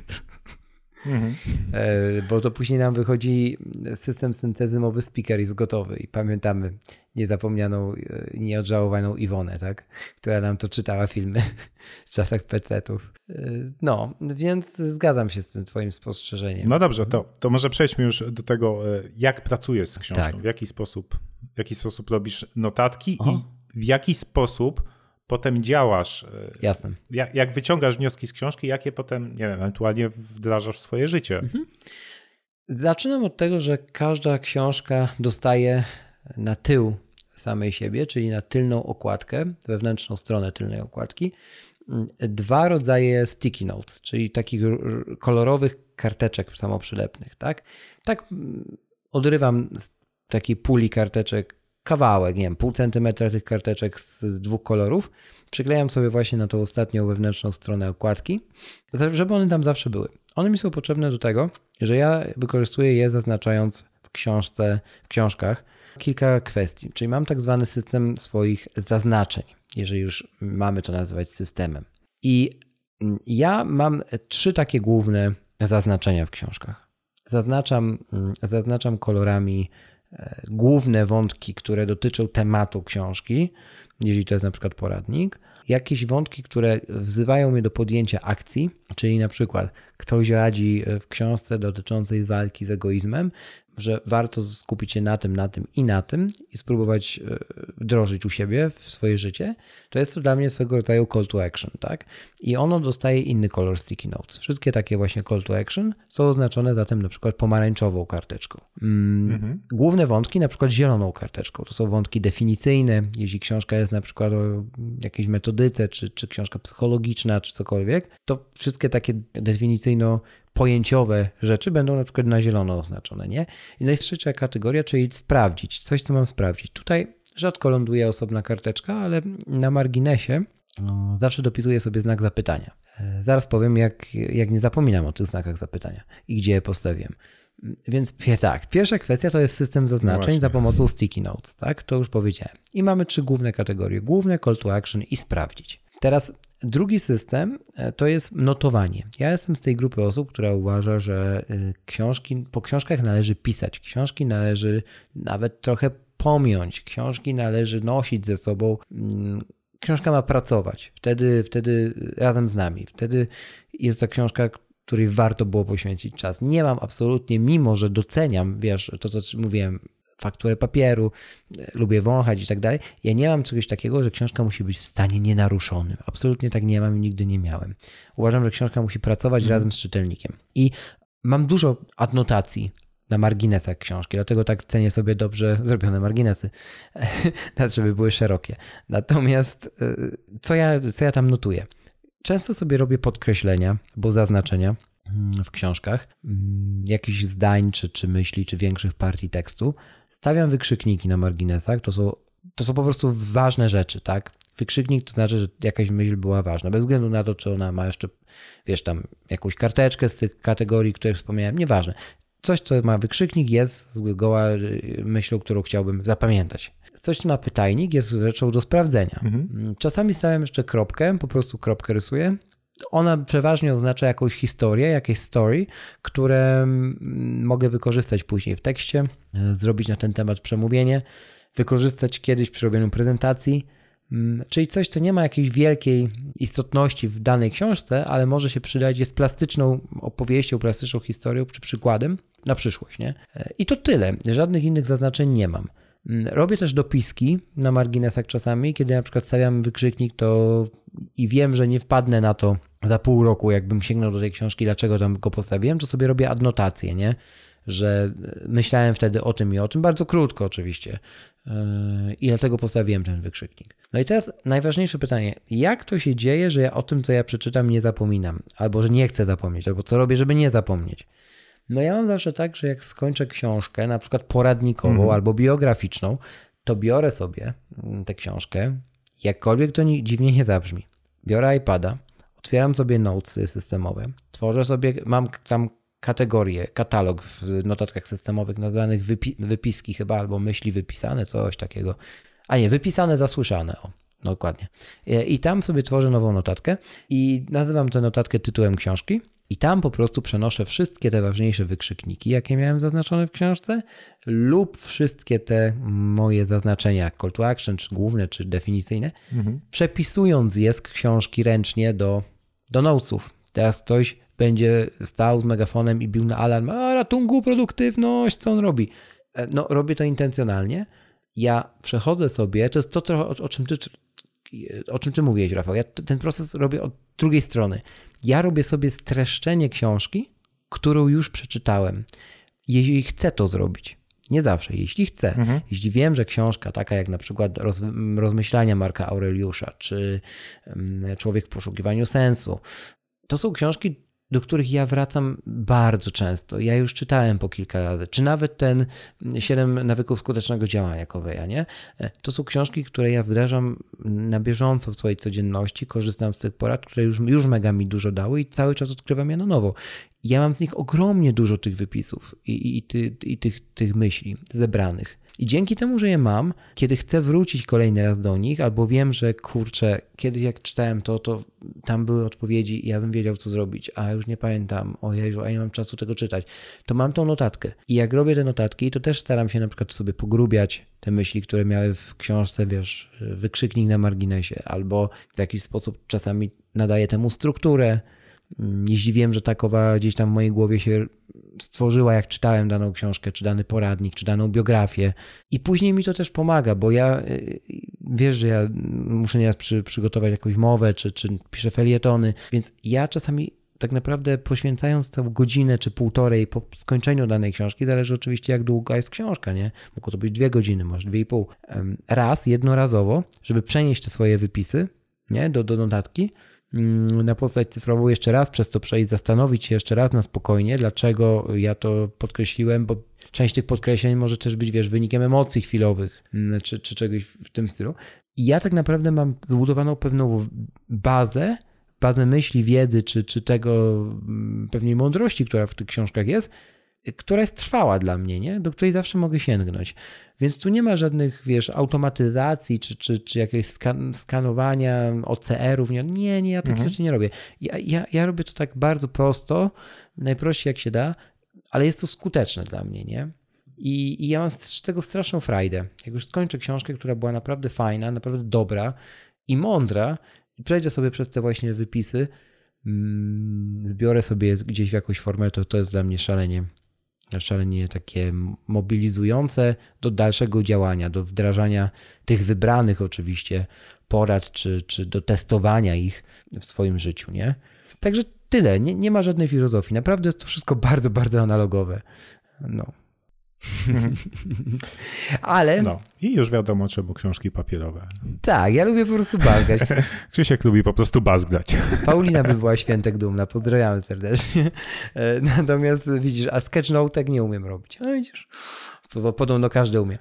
Mhm. E, bo to później nam wychodzi system syntezy mowy speaker jest gotowy i pamiętamy niezapomnianą, e, nieodżałowaną Iwonę, tak? która nam to czytała filmy w czasach PC-ów. E, no, więc zgadzam się z tym twoim spostrzeżeniem. No dobrze, to, to może przejdźmy już do tego, jak pracujesz z książką, tak. w jaki sposób, w jaki sposób robisz notatki i w jaki sposób potem działasz. E, Jasne. Jak, jak, wyciągasz wnioski z książki, jakie potem, nie wiem, ewentualnie wdrażasz w swoje życie. Mhm. Zaczynam od tego, że każda książka dostaje na tył samej siebie, czyli na tylną okładkę, wewnętrzną stronę tylnej okładki, dwa rodzaje sticky notes, czyli takich kolorowych karteczek samoprzylepnych, tak? Tak odrywam z takiej puli karteczek kawałek, nie wiem, pół centymetra tych karteczek z dwóch kolorów, przyklejam sobie właśnie na tą ostatnią wewnętrzną stronę okładki, żeby one tam zawsze były. One mi są potrzebne do tego, że ja wykorzystuję je zaznaczając w książce, w książkach kilka kwestii, czyli mam tak zwany system swoich zaznaczeń, jeżeli już mamy to nazywać systemem. I ja mam trzy takie główne zaznaczenia w książkach. Zaznaczam, zaznaczam kolorami główne wątki, które dotyczą tematu książki, jeżeli to jest na przykład poradnik, jakieś wątki, które wzywają mnie do podjęcia akcji, czyli na przykład ktoś radzi w książce dotyczącej walki z egoizmem, że warto skupić się na tym, na tym i na tym i spróbować e, wdrożyć u siebie w swoje życie, to jest to dla mnie swego rodzaju call to action, tak? I ono dostaje inny kolor sticky notes. Wszystkie takie właśnie call to action są oznaczone zatem na przykład pomarańczową karteczką. Mm, mhm. Główne wątki na przykład zieloną karteczką. To są wątki definicyjne. Jeśli książka jest na przykład o jakiejś metodyce, czy, czy książka psychologiczna, czy cokolwiek, to wszystkie takie definicyjno pojęciowe rzeczy będą na przykład na zielono oznaczone, nie? I no jest trzecia kategoria, czyli sprawdzić, coś, co mam sprawdzić. Tutaj rzadko ląduje osobna karteczka, ale na marginesie no, zawsze dopisuję sobie znak zapytania. E, zaraz powiem, jak, jak nie zapominam o tych znakach zapytania i gdzie je postawiłem. Więc tak, pierwsza kwestia to jest system zaznaczeń no za pomocą sticky notes, tak? To już powiedziałem. I mamy trzy główne kategorie. Główne, call to action i sprawdzić. Teraz Drugi system e, to jest notowanie. Ja jestem z tej grupy osób, która uważa, że y, książki, po książkach należy pisać. Książki należy nawet trochę pomiąć. Książki należy nosić ze sobą. Mm, książka ma pracować. Wtedy, wtedy razem z nami. Wtedy jest to książka, której warto było poświęcić czas. Nie mam absolutnie, mimo że doceniam, wiesz, to co mówiłem, fakturę papieru, e, lubię wąchać i tak dalej. Ja nie mam czegoś takiego, że książka musi być w stanie nienaruszonym. Absolutnie tak nie mam i nigdy nie miałem. Uważam, że książka musi pracować mm. razem z czytelnikiem. I mam dużo adnotacji na marginesach książki, dlatego tak cenię sobie dobrze zrobione marginesy, żeby były szerokie. Natomiast e, co ja, co ja tam notuję? Często sobie robię podkreślenia, bo zaznaczenia w książkach, mm, jakichś zdań, czy, czy myśli, czy większych partii tekstu. Stawiam wykrzykniki na marginesach, to są, to są po prostu ważne rzeczy, tak? Wykrzyknik to znaczy, że jakaś myśl była ważna, bez względu na to, czy ona ma jeszcze, wiesz, tam jakąś karteczkę z tych kategorii, które wspomniałem, nieważne. Coś, co ma wykrzyknik, jest zgoła y, myślą, którą chciałbym zapamiętać. Coś, co ma pytajnik, jest rzeczą do sprawdzenia. Mhm. Czasami stawiam jeszcze kropkę, po prostu kropkę rysuję ona przeważnie oznacza jakąś historię, jakieś story, które mm, mogę wykorzystać później w tekście, e, zrobić na ten temat przemówienie, wykorzystać kiedyś przy robieniu prezentacji, mm, czyli coś, co nie ma jakiejś wielkiej istotności w danej książce, ale może się przydać, jest plastyczną opowieścią, plastyczną historią czy przykładem na przyszłość. Nie? E, I to tyle. Żadnych innych zaznaczeń nie mam. Mm, robię też dopiski na marginesach czasami, kiedy na przykład stawiam wykrzyknik, to i wiem, że nie wpadnę na to za pół roku, jakbym sięgnął do tej książki, dlaczego tam go postawiłem, to sobie robię adnotację, nie? Że myślałem wtedy o tym i o tym, bardzo krótko oczywiście. Yy, I dlatego postawiłem ten wykrzyknik. No i teraz najważniejsze pytanie. Jak to się dzieje, że ja o tym, co ja przeczytam, nie zapominam? Albo że nie chcę zapomnieć, albo co robię, żeby nie zapomnieć? No ja mam zawsze tak, że jak skończę książkę, na przykład poradnikową mm. albo biograficzną, to biorę sobie tę książkę, jakkolwiek to dziwnie nie zabrzmi. Biorę iPada, otwieram sobie notesy systemowe, tworzę sobie, mam tam kategorie, katalog w notatkach systemowych nazwanych wypi wypiski chyba, albo myśli wypisane, coś takiego. A nie, wypisane, zasłyszane, o, dokładnie. I tam sobie tworzę nową notatkę i nazywam tę notatkę tytułem książki i tam po prostu przenoszę wszystkie te ważniejsze wykrzykniki, jakie miałem zaznaczone w książce, lub wszystkie te moje zaznaczenia, call to action, czy główne, czy definicyjne, mhm. przepisując je z książki ręcznie do, do notesów. Teraz ktoś będzie stał z megafonem i bił na alarm, a ratunku, produktywność, co on robi? E, no, robię to intencjonalnie. Ja przechodzę sobie, to jest to, o, o czym ty o czym ty mówiłeś, Rafał. Ja ten proces robię od drugiej strony. Ja robię sobie streszczenie książki, którą już przeczytałem. Jeśli chcę to zrobić. Nie zawsze, jeśli chcę. Mhm. Jeśli wiem, że książka taka jak na przykład roz, rozmyślania Marka Aureliusza, czy Człowiek w poszukiwaniu sensu, to są książki, do których ja wracam bardzo często. Ja już czytałem po kilka razy, czy nawet ten 7 nawyków skutecznego działania Koweja, nie? To są książki, które ja wdrażam na bieżąco w swojej codzienności, korzystam z tych porad, które już, już mega mi dużo dały i cały czas odkrywam je na nowo. Ja mam z nich ogromnie dużo tych wypisów i, i, i, ty, i tych, tych myśli zebranych. I dzięki temu, że je mam, kiedy chcę wrócić kolejny raz do nich, albo wiem, że kurczę, kiedyś jak czytałem to, to tam były odpowiedzi i ja bym wiedział, co zrobić, a już nie pamiętam, ojej, a nie mam czasu tego czytać, to mam tą notatkę. I jak robię te notatki, to też staram się na przykład sobie pogrubiać te myśli, które miały w książce, wiesz, wykrzyknik na marginesie, albo w jakiś sposób czasami nadaję temu strukturę, Jeśli wiem, że takowa gdzieś tam w mojej głowie się stworzyła, jak czytałem daną książkę, czy dany poradnik, czy daną biografię. I później mi to też pomaga, bo ja y, wiesz, że ja muszę nieraz przy, przygotować jakąś mowę, czy, czy piszę felietony, więc ja czasami tak naprawdę poświęcając tę godzinę czy półtorej po skończeniu danej książki, zależy oczywiście jak długa jest książka, nie? Mogło to być dwie godziny, może dwie i pół. Raz, jednorazowo, żeby przenieść te swoje wypisy, nie? Do, do notatki, na postać cyfrową jeszcze raz przez to przejść, zastanowić się jeszcze raz na spokojnie, dlaczego ja to podkreśliłem, bo część tych podkreśleń może też być, wiesz, wynikiem emocji chwilowych, mm, czy, czy czegoś w tym stylu. I ja tak naprawdę mam zbudowaną pewną bazę, bazę myśli, wiedzy, czy, czy tego mm, pewnej mądrości, która w tych książkach jest, która jest trwała dla mnie, nie? do której zawsze mogę sięgnąć. Więc tu nie ma żadnych, wiesz, automatyzacji czy, czy, czy jakiegoś skan skanowania OCR-ów. Nie, nie, nie ja takich mhm. rzeczy nie robię. Ja, ja, ja robię to tak bardzo prosto, najprościej jak się da, ale jest to skuteczne dla mnie, nie? I, I, ja mam z tego straszną frajdę. Jak już skończę książkę, która była naprawdę fajna, naprawdę dobra i mądra, i przejdę sobie przez te właśnie wypisy, mm, zbiorę sobie gdzieś w jakąś formę, to to jest dla mnie szalenie, szalenie takie mobilizujące do dalszego działania, do wdrażania tych wybranych oczywiście porad, czy, czy do testowania ich w swoim życiu, nie? Także tyle, nie, nie ma żadnej filozofii. Naprawdę jest to wszystko bardzo, bardzo analogowe. No. Ale. No, i już wiadomo, czemu książki papierowe. Tak, ja lubię po prostu bazgać. Krzysiek lubi po prostu bazgrać. Paulina by była świętek dumna, pozdrawiamy serdecznie. E, natomiast widzisz, a sketchnotek nie umiem robić. A widzisz. Podobno każdy umie.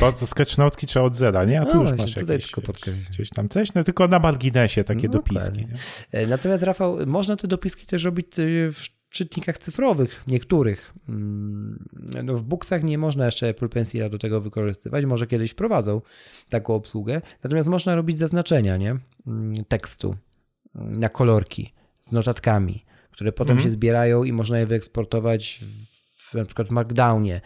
Bo to sketchnotki trzeba od zera, nie? A tu no, już masz jakieś, tylko gdzieś tam treść, no tylko na marginesie takie no, dopiski. E, natomiast Rafał, można te dopiski też robić e, w czytnikach cyfrowych, niektórych. Mm, no w Booksach nie można jeszcze Apple Pencila do tego wykorzystywać, może kiedyś wprowadzą taką obsługę, natomiast można robić zaznaczenia nie? Mm, tekstu mm, na kolorki z notatkami, które potem mm. się zbierają i można je wyeksportować w, na przykład w Markdownie.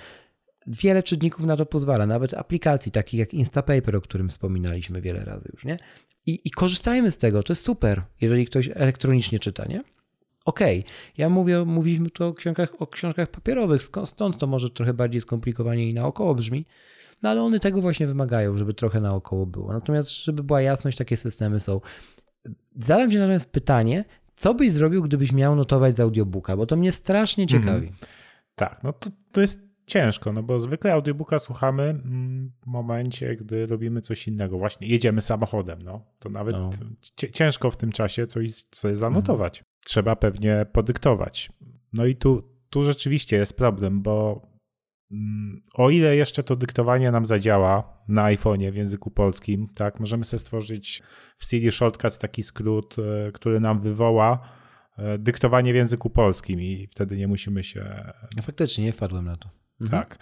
Wiele czytników na to pozwala, nawet aplikacji takich jak Instapaper, o którym wspominaliśmy wiele razy już, nie? I, i korzystajmy z tego, to jest super, jeżeli ktoś elektronicznie czyta, nie? Okej, okay. ja mówię, mówiliśmy tu o książkach, o książkach papierowych, stąd to może trochę bardziej skomplikowanie i naokoło brzmi, no ale one tego właśnie wymagają, żeby trochę naokoło było. Natomiast, żeby była jasność, takie systemy są. Zadam Ci natomiast pytanie, co byś zrobił, gdybyś miał notować z audiobooka, bo to mnie strasznie mhm. ciekawi. Mm. Tak, no to, to jest ciężko, no bo zwykle audiobooka słuchamy mm, w momencie, gdy robimy coś innego. Właśnie jedziemy samochodem, no. To nawet no. ciężko w tym czasie coś coś zanotować. Trzeba pewnie podyktować. No i tu, tu rzeczywiście jest problem, bo mm, o ile jeszcze to dyktowanie nam zadziała na iPhone'ie w języku polskim, tak, możemy sobie stworzyć w Siri Shortcuts taki skrót, e, który nam wywoła e, dyktowanie w języku polskim i wtedy nie musimy się... Ja faktycznie nie wpadłem na to. Mhm. Tak,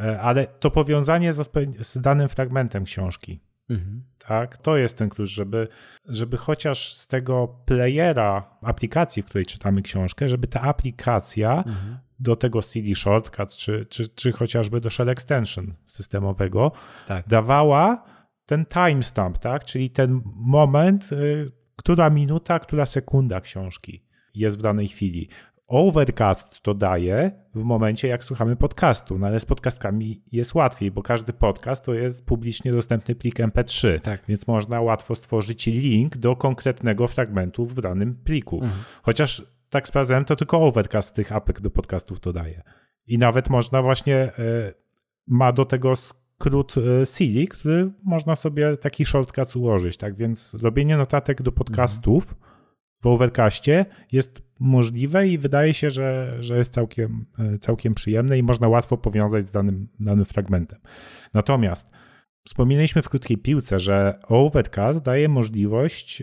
e, ale to powiązanie z, z danym fragmentem książki, mhm. Tak? To jest ten klucz, żeby, żeby chociaż z tego playera aplikacji, w której czytamy książkę, żeby ta aplikacja mhm. do tego CD Shortcut, czy, czy, czy chociażby do Shell Extension systemowego tak. dawała ten timestamp, tak? czyli ten moment, y, która minuta, która sekunda książki jest w danej chwili. Overcast to daje w momencie, jak słuchamy podcastu, no ale z podcastkami jest łatwiej, bo każdy podcast to jest publicznie dostępny plik MP3, tak. więc można łatwo stworzyć link do konkretnego fragmentu w danym pliku. Mhm. Chociaż tak sprawdzałem, to tylko Overcast tych apek do podcastów to daje. I nawet można właśnie, e, ma do tego skrót e, Siri, który można sobie taki shortcut ułożyć, tak więc robienie notatek do podcastów mhm w Overcastie jest możliwe i wydaje się, że, że jest całkiem, e, całkiem przyjemne i można łatwo powiązać z danym, danym fragmentem. Natomiast wspominaliśmy w krótkiej piłce, że Overcast daje możliwość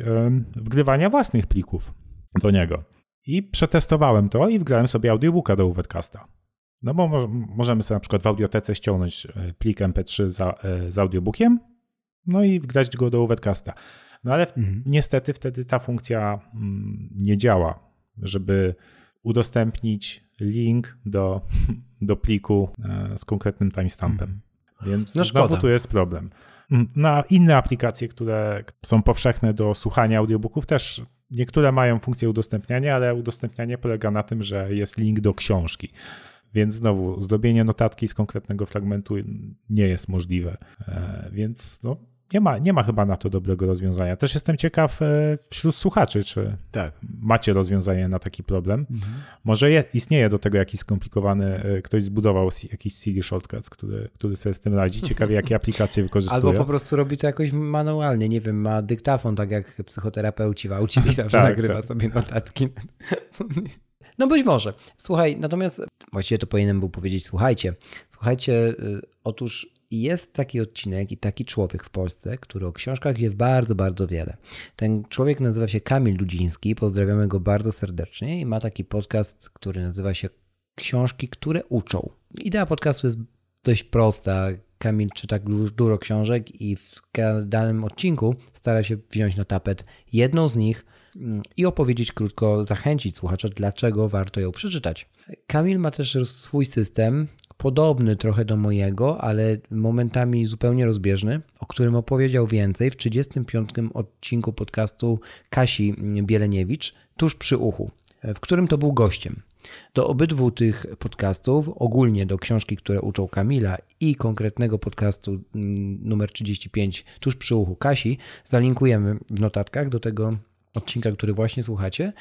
wgrywania własnych plików do niego. I przetestowałem to i wgrałem sobie audiobooka do Overcasta. No bo możemy sobie na przykład w audiotece ściągnąć e, plik MP3 za, e, z audiobookiem, no i wgrać go do Overcasta. No ale mhm. niestety wtedy ta funkcja mm, nie działa, żeby udostępnić link do, do pliku e, z konkretnym timestampem. Mhm. Więc no znowu tu jest problem. Mm, na inne aplikacje, które są powszechne do słuchania audiobooków, też niektóre mają funkcję udostępniania, ale udostępnianie polega na tym, że jest link do książki. Więc znowu, zdobienie notatki z konkretnego fragmentu nie jest możliwe. E, więc no, nie ma, nie ma chyba na to dobrego rozwiązania. Też jestem ciekaw e, wśród słuchaczy, czy tak. macie rozwiązanie na taki problem. Mhm. Może je, istnieje do tego jakiś skomplikowany, e, ktoś zbudował jakiś CD Shortcuts, który, który sobie z tym radzi. Ciekawie, jakie aplikacje wykorzystuje. Albo po prostu robi to jakoś manualnie, nie wiem, ma dyktafon, tak jak psychoterapeuci w aucie i zawsze tak, nagrywa tak. sobie notatki. No być może. Słuchaj, natomiast właściwie to powinienem był powiedzieć, słuchajcie, słuchajcie, y, otóż jest taki odcinek i taki człowiek w Polsce, który o książkach wie bardzo, bardzo wiele. Ten człowiek nazywa się Kamil Ludziński, pozdrawiamy go bardzo serdecznie i ma taki podcast, który nazywa się książki, które uczą. Idea podcastu jest dość prosta. Kamil czyta dużo książek i w danym odcinku stara się wziąć na tapet jedną z nich mm, i opowiedzieć krótko, zachęcić słuchacza, dlaczego warto ją przeczytać. Kamil ma też swój system, podobny trochę do mojego, ale momentami zupełnie rozbieżny, o którym opowiedział więcej w 35. odcinku podcastu Kasi Bieleniewicz, tuż przy uchu, w którym to był gościem. Do obydwu tych podcastów, ogólnie do książki, które uczą Kamila i konkretnego podcastu mm, numer 35, tuż przy uchu Kasi, zalinkujemy w notatkach do tego odcinka, który właśnie słuchacie.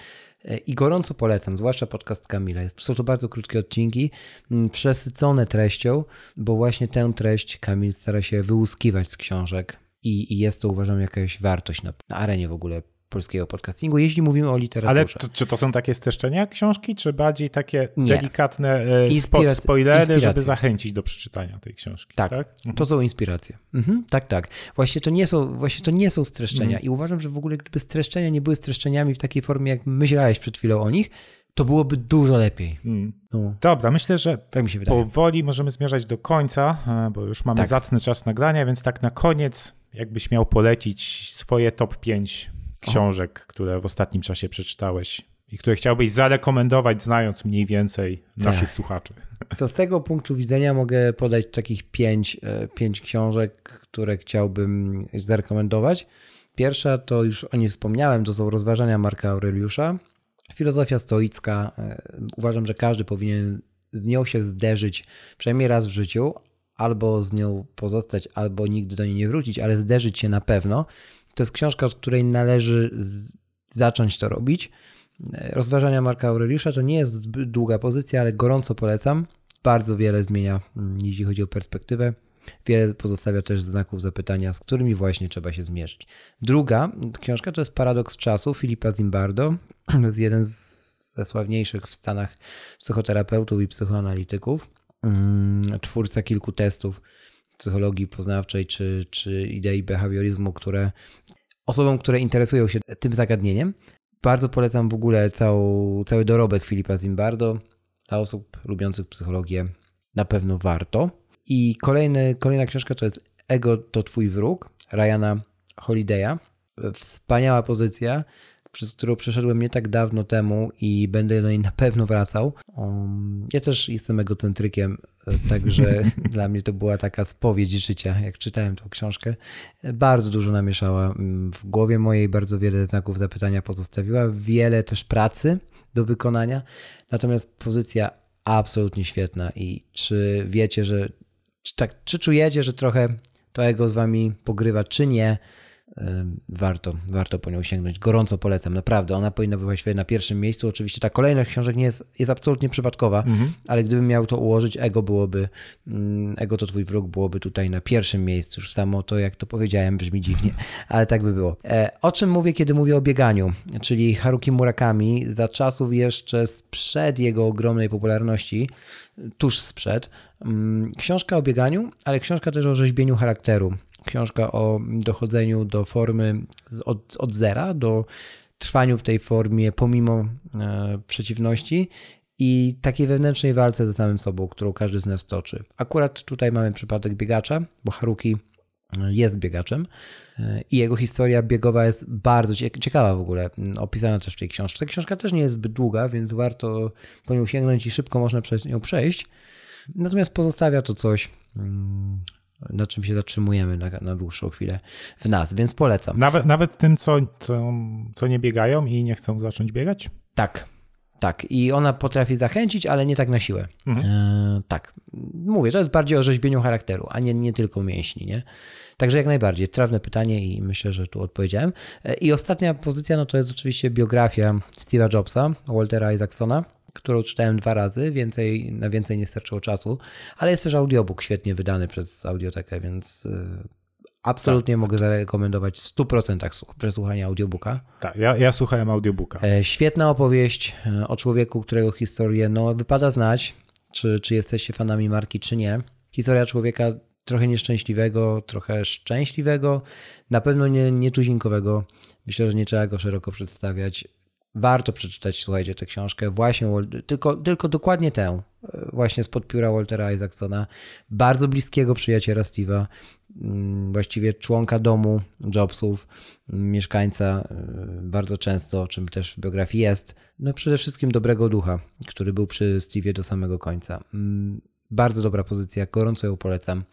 E, I gorąco polecam, zwłaszcza podcast Kamila. Są to bardzo krótkie odcinki, mm, przesycone treścią, bo właśnie tę treść Kamil stara się wyłuskiwać z książek i, i jest to uważam jakaś wartość na, na arenie w ogóle polskiego podcastingu, jeśli mówimy o literaturze. Ale to, czy to są takie streszczenia książki, czy bardziej takie Nie. delikatne e, Inspirac- spoilery, inspiracje. żeby zachęcić do przeczytania tej książki? Tak, tak? Mhm. to są inspiracje. Mhm, tak, tak. Właśnie to nie są, właśnie to nie są streszczenia mhm. i uważam, że w ogóle gdyby streszczenia nie były streszczeniami w takiej formie, jak myślałeś przed chwilą o nich, to byłoby dużo lepiej. Hmm. No. Dobra, myślę, że tak powoli możemy zmierzać do końca, e, bo już mamy tak. zacny czas nagrania, więc tak na koniec, jakbyś miał polecić swoje top 5 książek, o. które w ostatnim czasie przeczytałeś i które chciałbyś zarekomendować, znając mniej więcej naszych słuchaczy. Co z tego punktu widzenia mogę podać takich pięć, e, pięć książek, które chciałbym zarekomendować. Pierwsza to już o niej wspomniałem, to są rozważania Marka Aureliusza. Filozofia stoicka. E, uważam, że każdy powinien z nią się zderzyć przynajmniej raz w życiu, albo z nią pozostać, albo nigdy do niej nie wrócić, ale zderzyć się na pewno. To jest książka, od której należy zacząć to robić. Rozważania Marka Aureliusza to nie jest zbyt długa pozycja, ale gorąco polecam. Bardzo wiele zmienia, mm, jeśli chodzi o perspektywę. Wiele pozostawia też znaków zapytania, z którymi właśnie trzeba się zmierzyć. Druga książka to jest Paradoks czasu Filipa Zimbardo. Jest jeden ze sławniejszych w Stanach psychoterapeutów i psychoanalityków. Mm, twórca kilku testów psychologii poznawczej czy, czy idei behawioryzmu, które osobom, które interesują się tym zagadnieniem. Bardzo polecam w ogóle całą, cały dorobek Filipa Zimbardo. Dla osób lubiących psychologię na pewno warto. I kolejny, kolejna książka to jest Ego to twój wróg Ryana Holiday'a. Wspaniała pozycja, przez którą przeszedłem nie tak dawno temu i będę do niej na pewno wracał. Um, ja też jestem egocentrykiem, także dla mnie to była taka spowiedź życia, jak czytałem tą książkę. Bardzo dużo namieszała mm, w głowie mojej, bardzo wiele znaków zapytania pozostawiła, wiele też pracy do wykonania. Natomiast pozycja absolutnie świetna i czy wiecie, że czy, tak, czy czujecie, że trochę to ego z wami pogrywa, czy nie? Warto, warto po nią sięgnąć. Gorąco polecam, naprawdę. Ona powinna być właściwie na pierwszym miejscu. Oczywiście ta kolejność książek nie jest, jest absolutnie przypadkowa, mhm. ale gdybym miał to ułożyć, ego byłoby, mm, ego to twój wróg byłoby tutaj na pierwszym miejscu. Już samo to, jak to powiedziałem, brzmi dziwnie, ale tak by było. E, o czym mówię, kiedy mówię o bieganiu? Czyli Haruki Murakami za czasów jeszcze sprzed jego ogromnej popularności, tuż sprzed, mm, książka o bieganiu, ale książka też o rzeźbieniu charakteru książka o dochodzeniu do formy od, od zera, do trwaniu w tej formie pomimo e, przeciwności i takiej wewnętrznej walce ze samym sobą, którą każdy z nas toczy. Akurat tutaj mamy przypadek biegacza, bo Haruki e, jest biegaczem e, i jego historia biegowa jest bardzo ciekawa w ogóle, opisana też w tej książce. Książka też nie jest zbyt długa, więc warto po nią sięgnąć i szybko można przez nią przejść. Natomiast pozostawia to coś, mm, na czym się zatrzymujemy na, na dłuższą chwilę w nas, więc polecam. Nawet, nawet tym, co, co, co nie biegają i nie chcą zacząć biegać? Tak, tak. I ona potrafi zachęcić, ale nie tak na siłę. Mhm. E, tak. Mówię, to jest bardziej o rzeźbieniu charakteru, a nie, nie tylko mięśni, nie? Także jak najbardziej. Trawne pytanie i myślę, że tu odpowiedziałem. E, I ostatnia pozycja, no to jest oczywiście biografia Steve'a Jobsa, Waltera Isaacsona którą czytałem dwa razy, więcej, na więcej nie starczyło czasu, ale jest też audiobook świetnie wydany przez Audiotekę, więc y, absolutnie tak. mogę zarekomendować w 100% przesłuchania audiobooka. Tak, ja, ja słuchałem audiobooka. E, świetna opowieść e, o człowieku, którego historię no, wypada znać, czy, czy jesteście fanami marki, czy nie. Historia człowieka trochę nieszczęśliwego, trochę szczęśliwego, na pewno nie, nietuzinkowego. Myślę, że nie trzeba go szeroko przedstawiać Warto przeczytać, słuchajcie, tę książkę, właśnie, tylko, tylko dokładnie tę, właśnie spod pióra Waltera Isaacsona, bardzo bliskiego przyjaciela Steve'a, mm, właściwie członka domu Jobsów, mieszkańca bardzo często, o czym też w biografii jest, no przede wszystkim dobrego ducha, który był przy Steve'ie do samego końca. Mm, bardzo dobra pozycja, gorąco ją polecam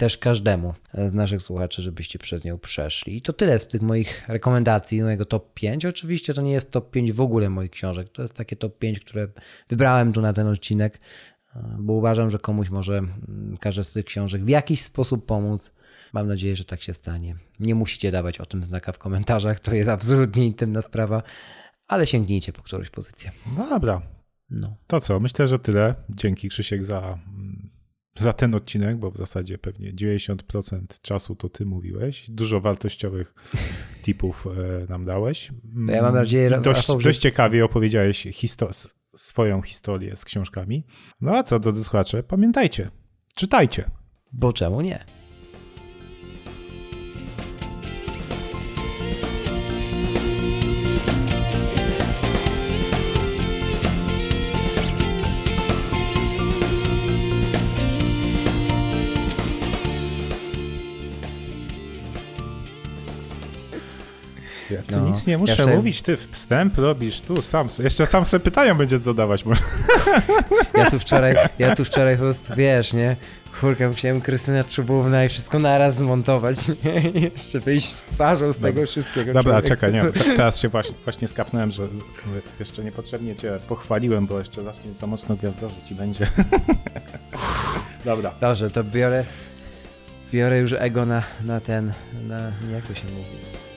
też każdemu z naszych słuchaczy, żebyście przez nią przeszli. I to tyle z tych moich rekomendacji, mojego top 5. Oczywiście to nie jest top 5 w ogóle moich książek, to jest takie top 5, które wybrałem tu na ten odcinek, bo uważam, że komuś może mm, każda z tych książek w jakiś sposób pomóc. Mam nadzieję, że tak się stanie. Nie musicie dawać o tym znaka w komentarzach, to jest absolutnie intymna sprawa, ale sięgnijcie po którąś pozycję. No dobra. No. To co, myślę, że tyle. Dzięki Krzysiek za mm, za ten odcinek, bo w zasadzie pewnie 90% czasu to ty mówiłeś. Dużo wartościowych tipów e, nam dałeś. No ja mam nadzieję, że dość, dość ciekawie opowiedziałeś histo- swoją historię z książkami. No a co, drodzy słuchacze, pamiętajcie, czytajcie. Bo czemu nie? Ja tu no. nic nie muszę ja mówić, ty wstęp robisz, tu sam, jeszcze sam sobie pytania będzie zadawać. Może. Ja tu wczoraj, ja tu wczoraj po prostu, wiesz, nie, Kurka, musiałem Krystyna Czubówna i wszystko naraz zmontować. Nie? Jeszcze wyjść z twarzą z Dobra. tego wszystkiego. Dobra, człowieka. czekaj, nie, teraz się właśnie, właśnie skapnąłem, że jeszcze niepotrzebnie cię pochwaliłem, bo jeszcze zacznie za mocno gwiazdorzyć i będzie. Dobra. Dobrze, to biorę, biorę już ego na, na ten, na, jak to się mówi?